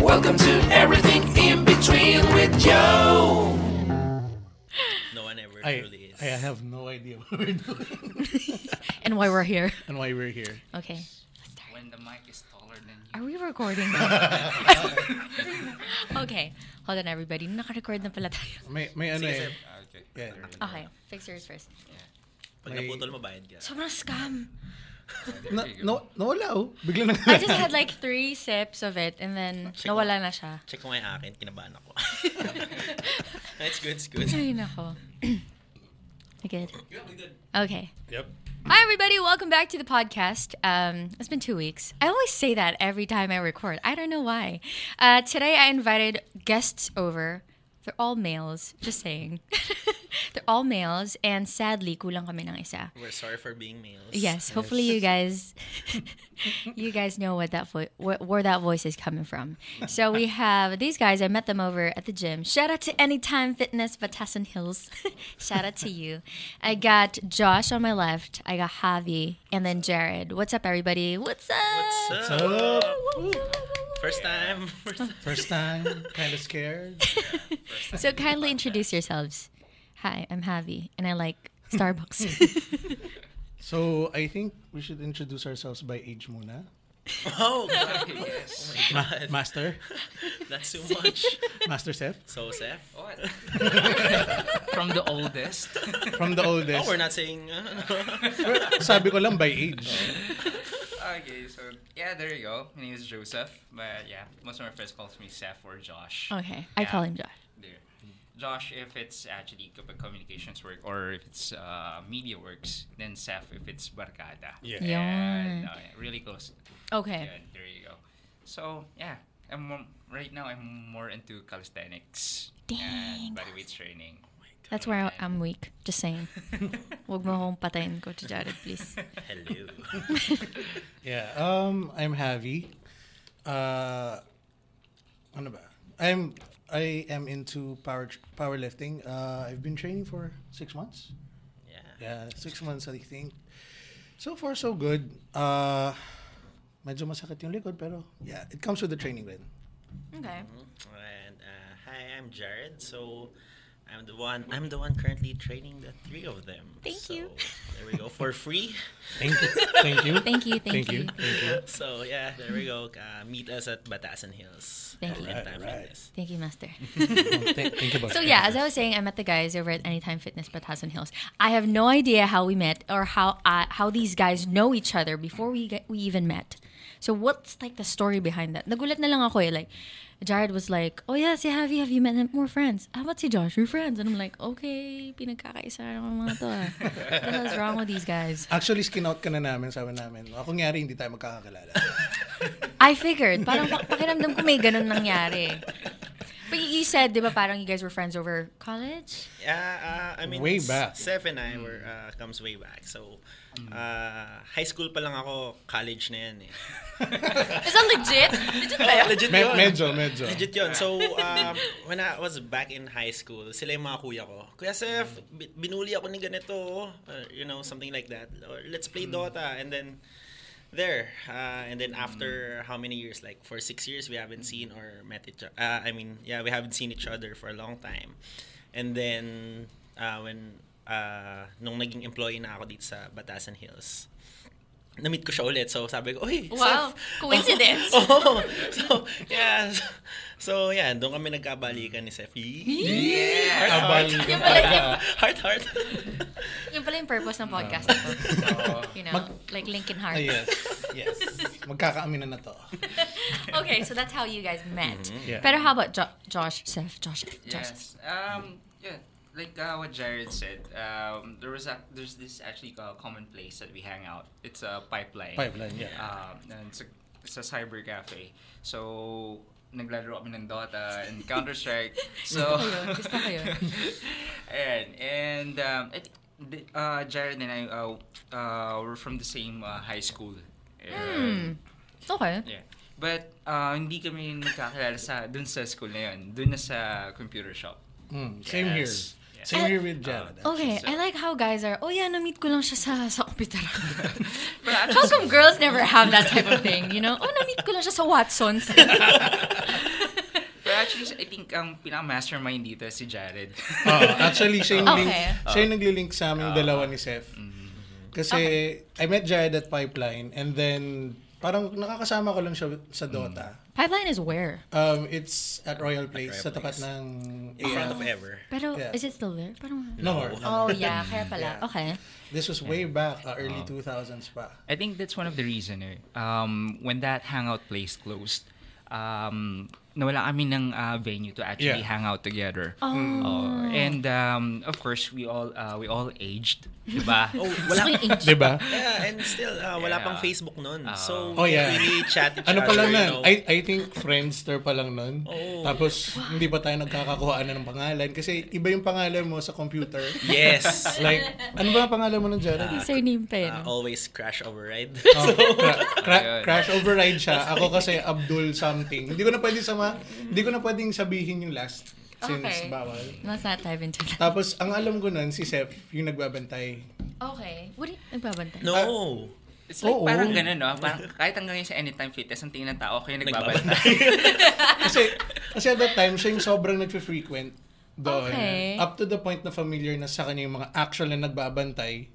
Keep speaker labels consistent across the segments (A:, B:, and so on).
A: Welcome to Everything in Between with Joe.
B: No one ever
C: I,
B: truly is.
C: I have no idea what we're doing
D: and why we're here.
C: and why we're here.
D: Okay.
E: When the mic is taller than you.
D: Are we recording? okay. Hold on, everybody. Naka-record na pala tayo.
C: May, may ano eh.
E: Okay.
C: Yeah.
D: Okay. Fix yours first.
B: Pag
C: May-
B: naputol mo, bayad ka.
D: Sobrang scam.
C: Na, no, nawala oh. Bigla na.
D: I just had like three sips of it and then
B: Check
D: nawala na siya.
B: Check mo nga yung akin, kinabahan ako. it's good, it's good.
D: Ay, nako. You good? Okay.
C: Yep.
D: Hi, everybody. Welcome back to the podcast. Um, it's been two weeks. I always say that every time I record. I don't know why. Uh, today, I invited guests over. They're all males. Just saying. They're all males. And sadly, kulang kami ng isa.
B: We're sorry for being males.
D: Yes, hopefully you guys you guys know what that vo- wh- where that voice is coming from. So we have these guys. I met them over at the gym. Shout out to Anytime Fitness Batasan Hills. Shout out to you. I got Josh on my left. I got Javi and then Jared. What's up, everybody? What's up?
B: What's
C: So,
B: up? First time. First time.
C: first time, kind of scared.
D: So kindly introduce yourselves. Hi, I'm Javi, and I like Starbucks.
C: So, I think we should introduce ourselves by age muna.
B: Oh, God. yes. Oh my God.
C: Master,
B: That's too much.
C: Master Seth,
B: So, Seth?
E: What? From the oldest.
C: from the
B: Oh,
C: oldest.
B: we're not saying... Uh,
C: Sabi ko lang by age.
E: Okay, so yeah, there you go. My name is Joseph, but yeah, most of my friends calls me Seth or Josh.
D: okay, I call him Josh.
E: There. Josh if it's actually kapag communications work or if it's uh, media works, then Seth if it's barkada.
C: Yeah.
E: And,
D: Yun.
E: uh, really close.
D: Okay.
E: Yeah, there you go. So yeah, I'm more, right now I'm more into calisthenics
D: Dang.
E: and bodyweight training.
D: That's where I'm weak. Just saying. Huwag mo akong patayin, Coach Jared, please.
B: hello.
C: Yeah. Um, I'm Javi. Uh, ano ba? I'm I am into power powerlifting. Uh, I've been training for six months.
B: Yeah.
C: Yeah, six months I think. So far so good. Uh, medyo masakit yung likod pero yeah, it comes with the training then.
D: Okay.
B: And uh, hi, I'm Jared. So I'm the one. I'm the one currently training the three of them.
D: Thank
B: so,
D: you.
B: There we go for free.
C: Thank you. Thank you.
D: Thank you, thank,
C: Thank you. Thank you.
B: So yeah, there we go. Uh, meet us at Batasan Hills.
D: Thank you.
B: Anytime
C: Right, right.
D: Thank you, Master.
C: Thank, thank you. boss.
D: So yeah, as I was saying, I met the guys over at Anytime Fitness Batasan Hills. I have no idea how we met or how uh, how these guys know each other before we get, we even met. So what's like the story behind that? Nagulat na lang ako eh. Like, Jared was like, oh yeah, si Javi, have you met more friends? How about si Josh? We're friends. And I'm like, okay, pinagkakaisa ng mga to ah. What the hell's wrong with these guys?
C: Actually, skin out ka na namin, sabi namin. Ako ngayari, hindi tayo magkakakilala.
D: I figured. Parang pak- pakiramdam ko may ganun nangyari. But you said, di ba, parang you guys were friends over college?
B: Yeah, uh, I mean,
C: Way back.
B: Seth and I were uh, comes way back. So, uh, high school pa lang ako, college na yan eh.
D: Is that legit? Legit ba yun?
B: Legit
C: Me-
B: yun.
C: medyo, medyo.
B: Legit yun. So, um, when I was back in high school, sila yung mga kuya ko. Kuya bi- binuli ako ni ganito. Uh, you know, something like that. Or, let's play Dota. And then, there. Uh, and then after how many years? Like, for six years, we haven't seen or met each other. Uh, I mean, yeah, we haven't seen each other for a long time. And then, uh, when, uh, nung naging employee na ako dito sa Batasan Hills, na-meet ko siya ulit. So, sabi ko, Uy,
D: Wow,
B: Seth."
D: coincidence.
B: Oo. So, yeah. So, yeah, doon kami nagkabalikan ni Seth. Yeah! Heart,
C: Kabal.
D: Yung pala yung,
B: heart, heart.
D: yung pala yung purpose ng podcast na to. You know,
C: Mag-
D: like Linkin
C: Ah,
D: Heart.
C: yes. Yes. Magkakaaminan na to.
D: Okay, so that's how you guys met.
C: Yeah.
D: Pero how about jo- Josh, Seth, Josh, Josh?
E: Yes. Um. Yeah. Like uh, what Jared said, um, there was a there's this actually uh, common place that we hang out. It's a pipeline.
C: Pipeline, yeah.
E: Um, and it's a, it's a cyber cafe. So naglalaro kami ng Dota and Counter Strike. So
D: Gusto ko yun, gusto ko yun.
E: and and um, I thi- the- uh, Jared and I uh, uh, were from the same uh, high school.
D: Hmm. Okay.
E: Yeah. But uh, hindi kami nagkakilala sa dun sa school na yun. Dun na sa computer shop.
C: Mm, same here.
E: Yes.
C: Same here with Jared.
D: Okay, I like how guys are, oh yeah, na-meet ko lang siya sa, sa computer.
E: But
D: How
E: actually,
D: come girls never have that type of thing, you know? Oh, na-meet ko lang siya sa Watson's.
E: but actually, I think ang pinaka-mastermind dito si Jared.
C: Oo, actually, siya yung, link,
D: Okay.
C: siya yung naglilink sa aming dalawa ni Seth. Kasi I met Jared at Pipeline and then parang nakakasama ko lang siya sa Dota.
D: Pipeline is where?
C: Um, it's at Royal Place,
B: Royal
C: sa tapat
B: Place.
C: ng...
B: In front of Ever.
D: Pero,
C: Yeah.
D: is it still there? Parang,
C: No more.
D: oh yeah, kaya pala.
C: Yeah.
D: Okay.
C: This was way back, uh, early 2000s pa.
E: I think that's one of the reason eh. Um, when that hangout place closed, um, nawala kami ng uh, venue to actually
C: Yeah.
E: hang out together.
D: Oh.
E: Oh, and um, of course, we all uh, we all aged, diba?
B: Oh,
D: Wala
B: wala
D: age.
C: Diba?
B: Yeah, and still, uh, wala
E: Yeah.
B: pang Facebook nun.
E: Ah.
B: so,
C: Oh,
B: we
C: yeah.
B: really chat each
C: Ano
B: other,
C: pa lang nun?
B: know.
C: I, I think Friendster pa lang nun.
B: Oh.
C: Tapos, hindi pa tayo nagkakakuhaan ng pangalan. Kasi iba yung pangalan mo sa computer.
B: Yes.
C: Like, ano ba ang pangalan mo nun, Jared?
D: Surname pa yun.
B: Uh, always crash override.
C: Oh, cra- cra-
E: Ayun.
C: crash override siya. Ako kasi Abdul something. Hindi ko na pwedeng sama, hindi ko na pwedeng sabihin yung last since
D: Okay.
C: bawal.
D: Into that.
C: Tapos, ang alam ko nun, si Seth, yung nagbabantay.
D: Okay. What do you, nagbabantay?
B: no.
E: It's like
C: Oo.
E: parang ganun, no? Parang kahit hanggang yun sa Anytime Fitness, ang tingin ng tao, okay, nagbabantay.
C: Kasi, kasi at that time, siya yung sobrang nagfe-frequent doon.
D: Okay.
C: Up to the point na familiar na sa kanya yung mga actual na nagbabantay.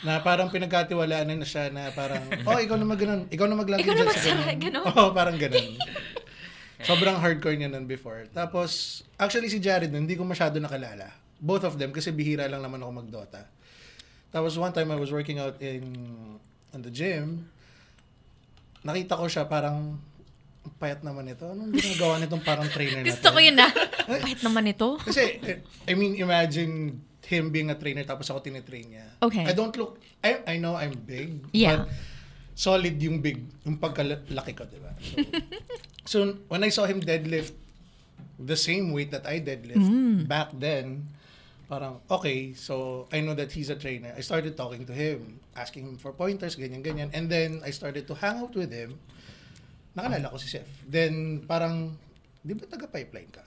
C: Na parang pinagkatiwalaan na siya na parang, oh, ikaw na mag ganun. Ikaw na
D: na
C: dyan sa ganyan.
D: ganun?
C: Oo, parang ganun. Sobrang hardcore niya nun before. Tapos, actually si Jared nun, hindi ko masyado nakalala. Both of them, kasi bihira lang naman ako mag-Dota. Tapos one time I was working out in, in the gym, nakita ko siya parang, "Ang payat naman ito. Anong ginagawa nitong parang trainer na
D: Gusto
C: to?"
D: ko yun na. Kahit naman ito.
C: Kasi, eh, I mean, imagine him being a trainer tapos ako tinitrain niya.
D: Okay.
C: I don't look, I, I know I'm big,
D: Yeah.
C: but solid yung big, yung pagkalaki ko, di ba? So, so, when I saw him deadlift the same weight that I deadlift
D: Mm.
C: back then, parang, okay, so I know that he's a trainer. I started talking to him, asking him for pointers, ganyan, ganyan. And then, I started to hang out with him. Nakalala ko si Chef. Then, parang, di ba taga-pipeline ka?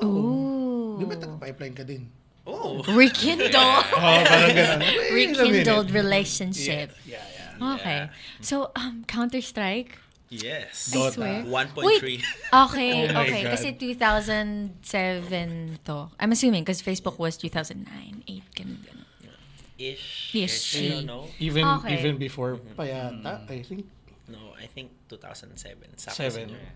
D: Ooh.
C: Di ba taga-pipeline ka din?
B: Oh.
D: Rekindled.
C: Oo, parang ganun.
D: Rekindled relationship.
C: Yeah, yeah.
D: Okay. So, um, Counter-Strike?
B: Yes.
D: I
C: Dota.
D: swear.
B: 1.3.
D: Wait. Okay,
C: Oh
D: okay.
C: God.
D: Kasi 2007 to. I'm assuming because Facebook was 2009, 8, ganun, ganun.
B: Ish.
D: Ish.
B: I don't know.
C: Even
D: Okay.
C: even before mm-hmm. pa yata, hmm. I think.
B: No, I think 2007. Sakto
C: Seven.
B: siguro.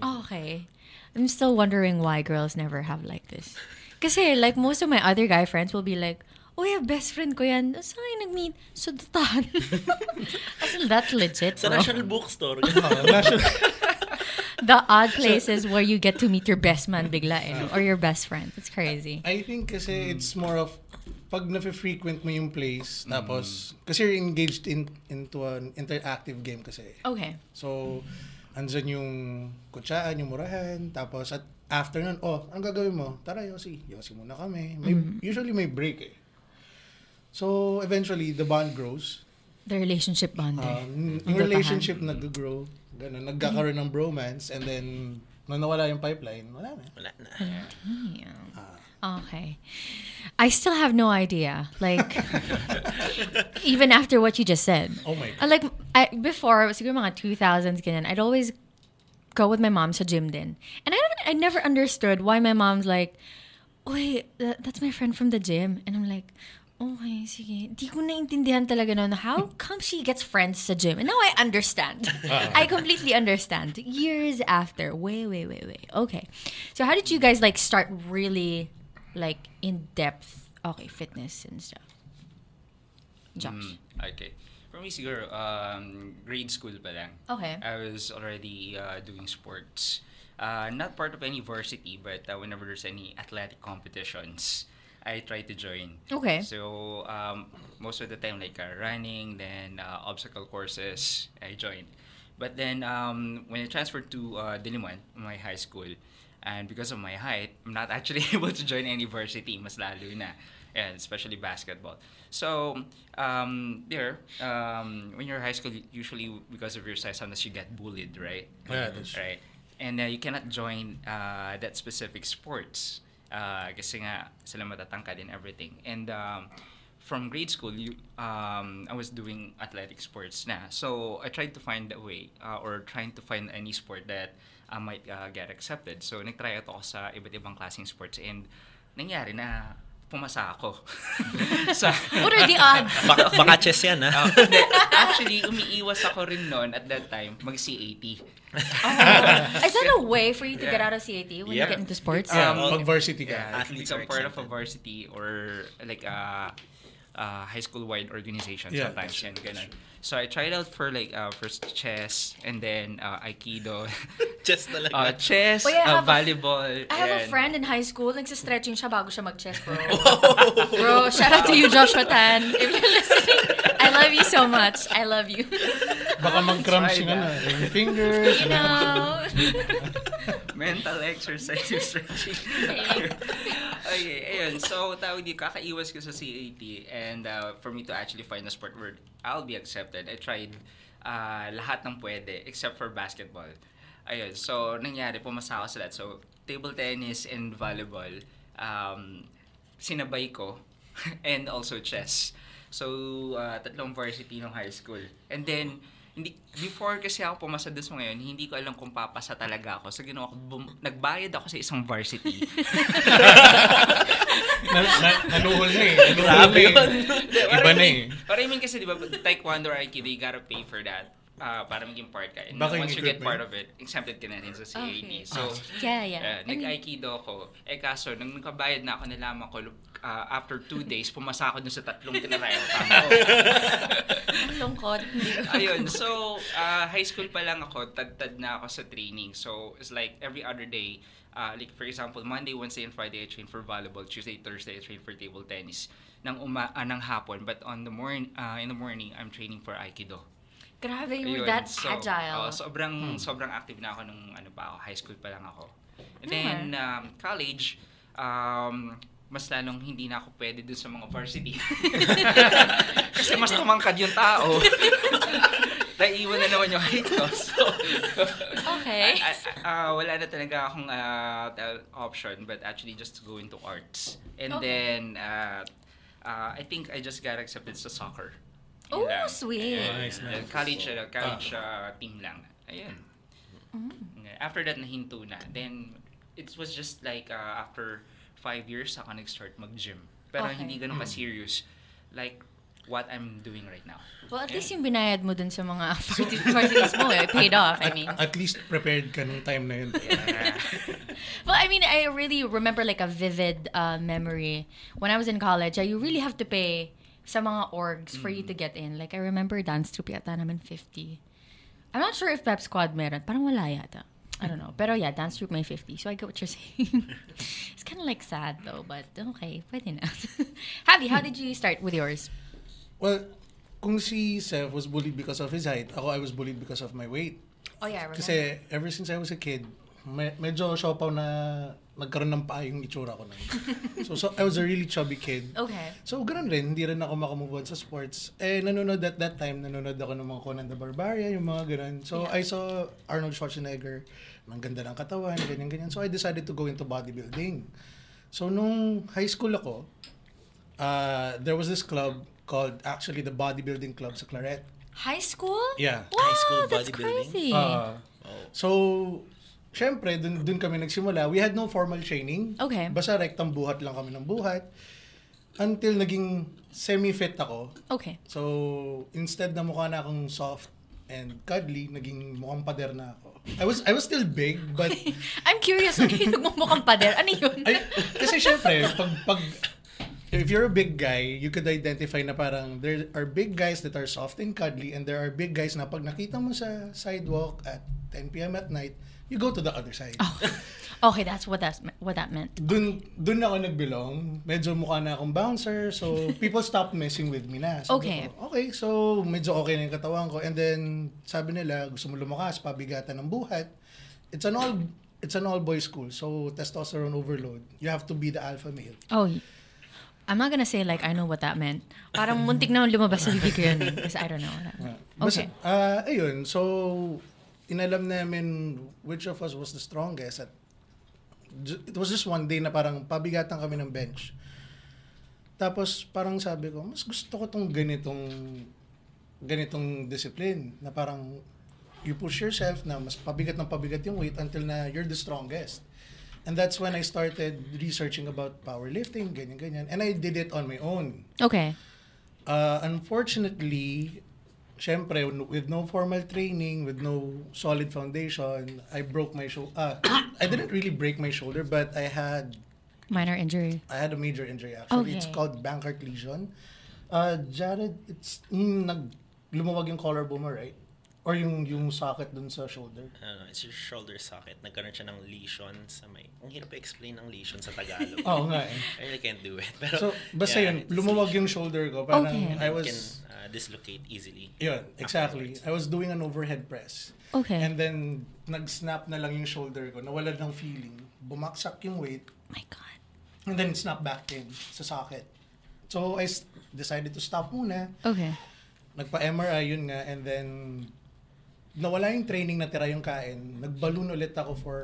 B: Ah.
D: Okay. I'm still wondering why girls never have like this. Kasi like most of my other guy friends will be like, oh yeah, best friend ko yan. Saan kayo nag-meet? Sa Datan. Actually, that's legit,
B: Sa
D: bro.
B: National Bookstore.
C: National,
D: The odd places where you get to meet your best man bigla, eh, no? or your best friend. It's crazy.
C: I think kasi it's more of pag na-frequent mo yung place, tapos, kasi you're engaged in into an interactive game kasi.
D: Okay.
C: So, andyan yung kutsaan, yung murahan, tapos at after nun, oh, anong gagawin mo? Tara, Yossi. Yossi muna kami. May, Usually may break eh. So, eventually, the bond grows.
D: The relationship bonding.
C: Um,
D: Ang
C: yung
D: dotahan.
C: relationship nag-grow. Ganun, nagkakaroon ng bromance and then, nung nawala yung pipeline, wala na.
B: Wala na.
D: Damn. Okay. I still have no idea. Like, even after what you just said.
C: Oh my
D: Uh, Like, I, before, siguro mga 2000s, ganyan, I'd always go with my mom sa gym din. And I, don't, I never understood why my mom's like, Uy, that, that's my friend from the gym. And I'm like, okay, sige. Di ko naintindihan talaga noon how come she gets friends sa gym. And now I understand. I completely understand. Years after. Way, way, way, way. Okay. So how did you guys like start really like in depth, okay, fitness and stuff? Josh.
E: Mm, okay. For me, siguro, um, grade school pa lang.
D: Okay.
E: I was already uh, doing sports. Uh, not part of any varsity, but uh, whenever there's any athletic competitions, I try to join.
D: Okay.
E: So um, most of the time, like uh, running, then uh, obstacle courses, I joined. But then um, when I transferred to uh, Diliman, my high school, and because of my height, I'm not actually able to join any varsity, mas lalo na, and especially basketball. So um, there, um, when you're high school, usually because of your size, sometimes you get bullied, right?
C: Yeah, that's
E: right. And uh, you cannot join uh, that specific sports Uh, kasi nga, sila matatangkad and everything. And um, from grade school, you, um, I was doing athletic sports na. So, I tried to find a way uh, or trying to find any sport that I might uh, get accepted. So, nag-try ako sa iba't ibang klaseng sports and nangyari na pumasa ako. sa,
D: What are the odds?
B: Baka, baka chess yan, ha?
E: Uh, hindi. actually, umiiwas ako rin noon at that time, mag-CAT.
D: Is that a way for you to get
E: Yeah.
D: out of CAT when
B: Yeah.
D: you get into sports?
E: Um,
C: pag varsity ka.
E: Yeah,
B: Athletes are
E: part of a varsity or like a, a high school wide organization
C: Yeah,
E: sometimes
C: that's
E: yan ganun. So I tried out for like uh, first chess and then uh, aikido,
B: Chess talaga.
E: uh, chess,
D: I
E: uh,
D: have a-
E: volleyball.
D: I have a
E: and-
D: friend in high school, nagsistretching siya bago siya mag-chess, bro. bro, shout out to you, Joshua Tan. If you're listening, I love you so much. I love you.
C: Baka mag-cramps yung
E: Try
C: ano, yung fingers.
D: you know?
E: mental exercise stretching. okay, ayun. So, tawag di, kakaiwas ko sa CAT and uh, for me to actually find a sport where I'll be accepted, I tried uh, lahat ng pwede except for basketball. Ayun, so nangyari, pumasa ako sa lahat. So, table tennis and volleyball, um, sinabay ko and also chess. So, uh, tatlong varsity ng high school. And then, hindi, before kasi ako pumasa doon sa ngayon, hindi ko alam kung papasa talaga ako. So, ginawa ko, bum- nagbayad ako sa isang varsity.
C: na, na, naluhol na eh. Naluhol
B: Grabe
C: na eh.
B: yun.
C: Iba na eh.
E: Pero I mean kasi, di ba, taekwondo or aikido, you gotta pay for that. uh, para maging part ka. And
C: Baka
E: once you get part of it, exempted ka na rin sa CAD.
D: Okay.
E: So,
D: Yeah, yeah.
E: Uh, nag-aikido ako. Eh kaso, nung nagkabayad na ako, nalaman ko, uh, after two days, pumasa ako dun sa tatlong tinarayan ko.
D: Ang lungkot.
E: Ayun, so, uh, high school pa lang ako, tad-tad na ako sa training. So, it's like every other day, uh, like for example, Monday, Wednesday, and Friday, I train for volleyball. Tuesday, Thursday, I train for table tennis. Nang uma uh, ng hapon, but on the morning, uh, in the morning, I'm training for Aikido.
D: Grabe, you were
E: Ayun,
D: that
E: so,
D: agile.
E: oh, sobrang sobrang active na ako nung ano pa ako, high school pa lang ako. And then um, college, um, mas lalong hindi na ako pwede dun sa mga varsity. Kasi mas tumangkad yung tao. Naiiwan na naman yung height ko. So,
D: Okay.
E: I- I- uh, wala na talaga akong uh, option but actually just to go into arts. And
D: Okay.
E: then, uh, uh, I think I just got accepted sa soccer.
D: Oh,
E: lang.
D: sweet.
E: Ayun.
C: Nice, nice.
E: College, uh, college uh, team lang. Ayun. After that, nahinto na. Then, it was just like uh, after five years, ako nag-start mag-gym. Pero
D: Okay.
E: hindi ganun ka-serious. Like, what I'm doing right now.
D: Well, at least yung binayad mo dun sa mga varsities mo, eh, paid off, I mean.
C: At least prepared ka nung time na yun.
E: Yeah.
D: Well, I mean, I really remember like a vivid uh, memory. When I was in college, uh, you really have to pay sa mga orgs for you to get in. Like, I remember dance troupe yata naman 50. I'm not sure if Pep Squad meron. Parang wala yata. I don't know. Pero yeah, dance troupe may 50. So I get what you're saying. it's kind of like sad though, but okay, pwede na. Javi, how did you start with yours?
C: Well, kung si Seth was bullied because of his height, ako I was bullied because of my weight.
D: Oh yeah, I remember.
C: Kasi ever since I was a kid, me- medyo siopaw na nagkaroon ng paa yung itsura ko. nun. so, so, I was a really chubby kid.
D: Okay.
C: So, ganun rin. Hindi rin ako makamove on sa sports. Eh, nanonood at that time, nanonood ako ng mga Conan the Barbarian, yung mga ganun. So,
D: Yeah.
C: I saw Arnold Schwarzenegger, ang ganda ng katawan, ganyan-ganyan. So, I decided to go into bodybuilding. So, nung high school ako, uh, there was this club called, actually, the Bodybuilding Club sa Claret.
D: High school?
C: Yeah.
D: Wow,
B: High school
D: that's
B: bodybuilding?
D: crazy.
C: Uh, so, syempre, dun, dun kami nagsimula. We had no formal training.
D: Okay.
C: Basta rektang buhat lang kami ng buhat. Until naging semi-fit ako.
D: okay.
C: So, instead na mukha na akong soft and cuddly, naging mukhang pader na ako. I was I was still big, but
D: I'm curious kung yung nagmumukhang pader. Ano yun?
C: ay, kasi syempre, pag, pag if you're a big guy, you could identify na parang there are big guys that are soft and cuddly and there are big guys na pag nakita mo sa sidewalk at 10 p.m. at night, you go to the other side.
D: Oh. Okay, that's what that's what that meant.
C: Dun, dun ako nagbilong. Medyo mukha na akong bouncer. So, people stopped messing with me na. Sabi
D: Okay.
C: Ko, okay, so medyo okay na yung katawan ko. And then, sabi nila, gusto mo lumakas, pabigatan ng buhat. It's an all it's an all boys school. So, testosterone overload. You have to be the alpha male.
D: Oh, I'm not gonna say like I know what that meant. Parang muntik na lumabas sa bibig ko yun because I don't know. Meant.
C: Basta,
D: Okay.
C: ah, ayun. So, inalam namin which of us was the strongest at it was just one day na parang pabigatan kami ng bench. Tapos parang sabi ko, mas gusto ko tong ganitong ganitong discipline na parang you push yourself na mas pabigat ng pabigat yung weight until na you're the strongest. And that's when I started researching about powerlifting, ganyan, ganyan. And I did it on my own.
D: Okay.
C: Uh, unfortunately, syempre, with no formal training, with no solid foundation, I broke my shoulder. Uh, I didn't really break my shoulder, but I had
D: Minor injury.
C: I had a major injury actually. It's
D: Okay.
C: called Bankart lesion. Uh, Jared, it's mm, nag lumawag yung collarbone mo, right? Or yung yung socket dun sa shoulder.
B: Ano, it's your shoulder socket. Nagkaroon siya ng lesion sa may... Ang hirap i-explain ng lesion sa Tagalog.
C: Oo nga eh.
B: I really can't do it. Pero,
C: So, basta
B: yeah,
C: yun,
B: it's
C: lumawag
B: lesion.
C: yung shoulder ko. Parang
D: Okay.
C: I was...
B: can uh, dislocate easily.
C: Yun, exactly.
B: afterwards.
C: I was doing an overhead press.
D: Okay.
C: And then, nag-snap na lang yung shoulder ko. Nawala ng feeling. Bumaksak yung weight.
D: my God.
C: And then, snap back in sa socket. So, I s- decided to stop muna.
D: Okay.
C: Nagpa-MRI, yun nga. And then, nawala yung training na tira yung kain. Nag-balloon ulit ako for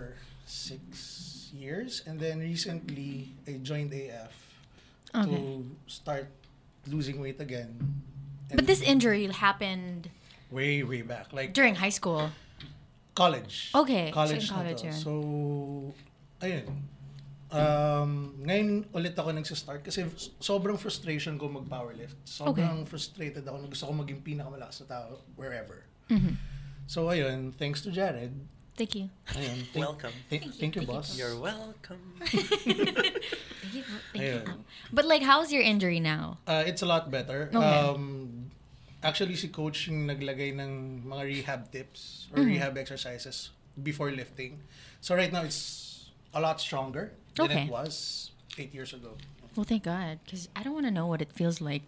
C: six years. And then, recently, I joined AF
D: Okay.
C: to start losing weight again. And
D: But this injury happened
C: way, way back. Like,
D: during high school.
C: college.
D: Okay, so
C: College na
D: college
C: to. So, ayun. Um, ngayon ulit ako nagsistart kasi sobrang frustration ko mag-powerlift. Sobrang frustrated ako na gusto ko maging pinakamalakas na tao wherever.
D: Mm-hmm.
C: So, ayun, thanks to Jared.
D: Thank you.
C: Ayun, thank,
B: Welcome.
C: Thank, thank you, boss.
B: You're welcome.
D: Thank you. Thank you. But like, how's your injury now?
C: Uh, it's a lot better.
D: Okay.
C: Um, actually, si coach yung naglagay ng mga rehab tips or
D: Mm-hmm.
C: rehab exercises before lifting. So right now, it's a lot stronger than
D: Okay.
C: it was eight years ago.
D: Well, thank God, because I don't want to know what it feels like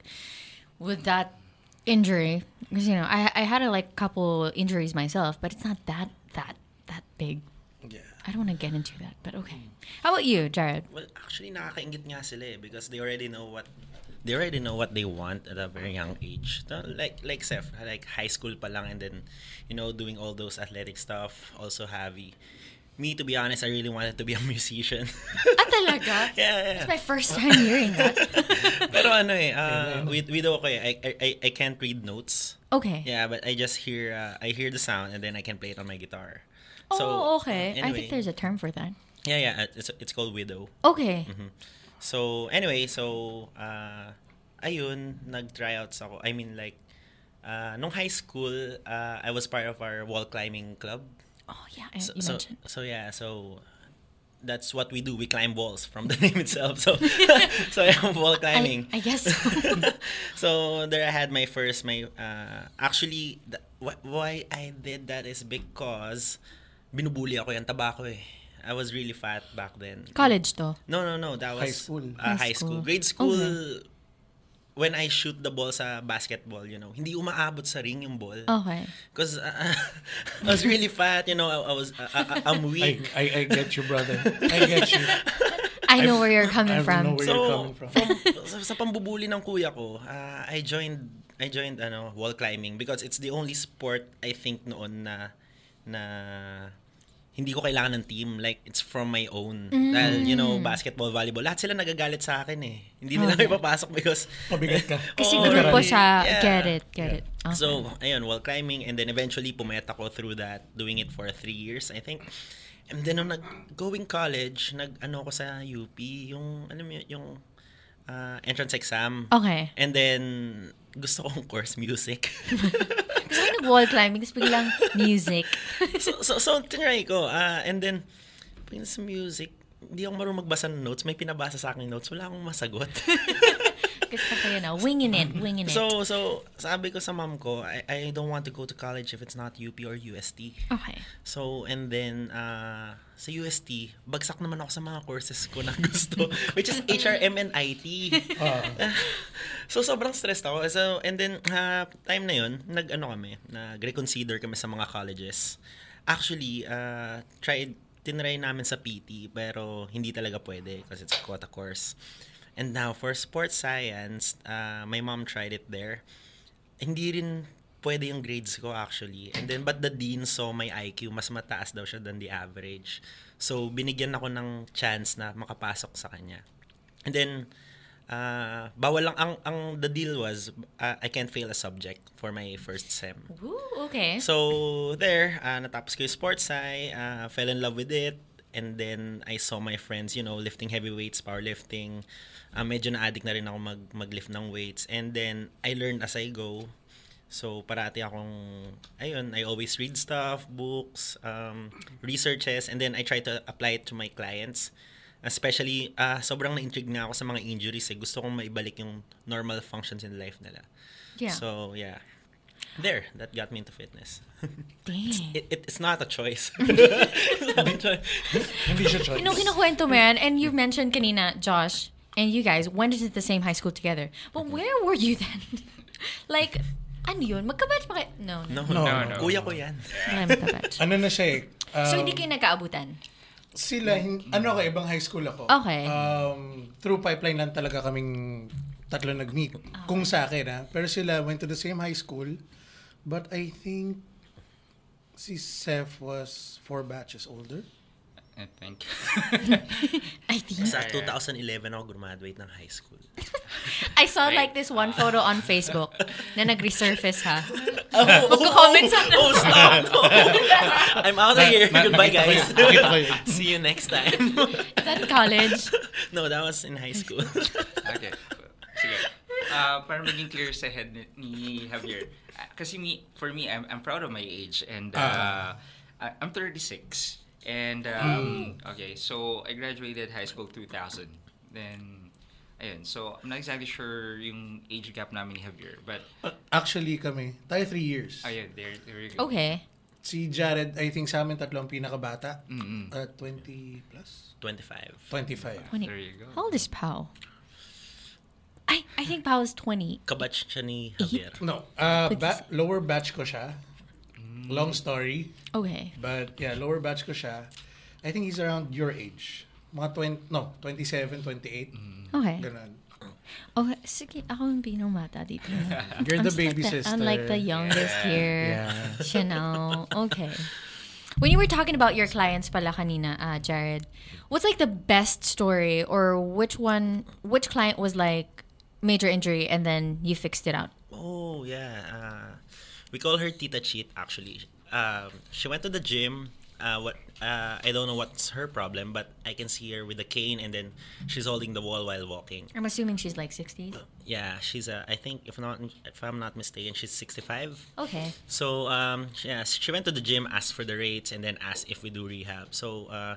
D: with that injury. Because you know, I I had a like couple injuries myself, but it's not that that that big.
C: Yeah.
D: I don't want to get into that, but okay. How about you, Jared?
B: Well, actually, nakakaingit nga sila eh because they already know what they already know what they want at a very young age. No, Like like Seth, like high school pa lang and then you know doing all those athletic stuff, also heavy. Me to be honest, I really wanted to be a musician.
D: Ah, talaga?
B: yeah, yeah.
D: It's my first time hearing that.
B: Pero ano eh, uh, with with okay, I, I I I can't read notes.
D: Okay.
B: Yeah, but I just hear uh, I hear the sound and then I can play it on my guitar.
D: oh, okay. I think there's a term for that.
B: yeah, yeah. It's it's called widow.
D: Okay.
B: So, anyway, so, uh, ayun, nag-tryouts ako. I mean, like, uh, nung high school, uh, I was part of our wall climbing club.
D: Oh yeah, I-
B: So, so, so, yeah, so, that's what we do. We climb walls from the name itself. So, so yeah, wall climbing.
D: I, I guess. so.
B: so there I had my first my uh, actually the, wh- why I did that is because binubuli ako yung taba ko eh. I was really fat back then.
D: College to.
B: No, no, no. That was
C: High school.
B: uh,
D: High
B: high school.
D: school.
B: Grade school,
D: Okay.
B: When I shoot the ball sa basketball, you know, hindi umaabot sa ring yung ball.
D: Okay.
B: Because uh, I was really fat, you know, I, I was, uh, I, I'm
C: I,
B: weak.
C: I, I get you, brother. I get you.
D: I know where you're coming
C: I
D: from.
C: know where you're
B: so,
C: coming from.
B: sa, sa pambubuli ng kuya ko, uh, I joined I joined ano wall climbing because it's the only sport I think noon na na hindi ko kailangan ng team like it's from my own dahil you know basketball volleyball lahat sila nagagalit sa akin eh hindi nila
D: Okay.
B: ipapasok because
C: Mabigat ka.
D: Kasi
B: Oo,
D: grupo siya.
B: Yeah.
D: Get it, get it. Okay.
B: So, ayun, wall climbing and then eventually pumayat ako through that, doing it for three years, I think. And then nung nag-going college, nag-ano ko sa UP, yung, alam mo yun, yung uh, entrance exam.
D: Okay.
B: And then, gusto kong course music.
D: Gusto ko nag-wall climbing, tapos biglang music.
B: so, so, so, tinry ko. ah and then, pag sa music, hindi ako marunong magbasa ng notes. May pinabasa sa akin notes. Wala akong masagot.
D: Gusto ko yun, ah. winging it, winging it.
B: so, so, sabi ko sa mom ko, I, I don't want to go to college if it's not UP or UST.
D: okay.
B: So, and then, uh, sa UST, bagsak naman ako sa mga courses ko na gusto, which is HRM and IT.
C: Ah.
B: so, sobrang stressed ako. So, and then, uh, time na yun, nag-ano kami, nag-reconsider kami sa mga colleges. Actually, uh, tried, tinry namin sa PT, pero hindi talaga pwede because it's a quota course. And now, for sports science, uh, my mom tried it there. Hindi rin pwede yung grades ko actually. And then, but the dean saw my IQ, mas mataas daw siya than the average. So, binigyan ako ng chance na makapasok sa kanya. And then, uh, bawal lang, ang, ang the deal was, uh, I can't fail a subject for my first sem.
D: Ooh, okay.
B: So, there, uh, natapos ko yung sports sci, uh, fell in love with it, and then I saw my friends, you know, lifting heavy weights, powerlifting. Uh, medyo na-addict na rin ako mag, mag-lift ng weights. And then, I learned as I go. So, parati akong, ayun, I always read stuff, books, um, researches, and then I try to apply it to my clients. Especially, uh, sobrang na-intrigue nga ako sa mga injuries. Eh. Gusto kong maibalik yung normal functions in life nila.
D: Yeah.
B: So, yeah. There, that got me into fitness.
D: Dang.
B: it, it, it's not a choice. It's not a choice.
C: Hindi siya choice.
D: Kinu kinukwento mo yan, and you mentioned kanina, Josh, and you guys went into the same high school together. But where were you then? like, ano yun? Magkabatch pa kayo? No, no.
B: No, no,
C: No,
E: no.
B: Kuya ko yan.
D: Magkabatch.
C: Ano na siya eh.
D: So,
C: um,
D: hindi kayo nagkaabutan?
C: Sila, hin- ano ako, ibang high school ako.
D: Okay.
C: Um, through pipeline lang talaga kaming tatlo nag-meet. Kung sa akin, ha. Pero sila went to the same high school. But I think si Seth was four batches older.
E: I think.
D: I think.
B: Sa ah. 2011 ako graduate ng high school.
D: I saw like this one photo on Facebook na nag-resurface ha. Oh, oh, oh, Magko-comment sa...
B: Oh, stop! I'm out of here.
C: Na-
B: Goodbye, guys.
C: yun. Nakita ko yun.
B: See you next time.
D: Is that college?
B: no, that was in high school.
E: okay. Sige. Uh, para maging clear sa head ni, ni Javier. Uh, kasi me, for me, I'm, I'm proud of my age. And uh, I- I'm 36. And, um, okay, so I graduated high school 2000. Then, ayun. So, I'm not exactly sure yung age gap namin ni Javier. But,
C: Actually kami, tayo three years.
E: ayun, there, there you go.
D: Okay.
C: Si Jared, I think sa amin tatlo ang pinakabata.
E: Mm-mm.
C: Uh, 20 plus?
B: 25.
C: 25.
D: 20.
E: There you go.
D: How old is Pao? I, I think Pao is 20.
B: Kabatch siya ni Javier.
C: No, uh, ba- lower batch ko siya. Long story.
D: Okay.
C: But yeah, lower batch ko siya. I think he's around your age. Mga 20, no, 27, 28.
D: Okay.
C: Ganun.
D: Okay, sige, ako yung pinamata dito.
C: You're the
D: Unlike
C: baby sister.
D: Unlike the youngest
E: Yeah.
D: here.
C: Yeah.
D: Siya now. Okay. When you were talking about your clients pala kanina, uh, Jared, what's like the best story or which one, which client was like major injury and then you fixed it out?
B: Oh, yeah. Uh, we call her Tita Cheat, actually. Um, she went to the gym. Uh, what uh, I don't know what's her problem, but I can see her with a cane and then she's holding the wall while walking.
D: I'm assuming she's like 60s.
B: Yeah, she's uh, I think if not if I'm not mistaken, she's 65.
D: Okay.
B: So um, yeah, she went to the gym, asked for the rates, and then asked if we do rehab. So uh,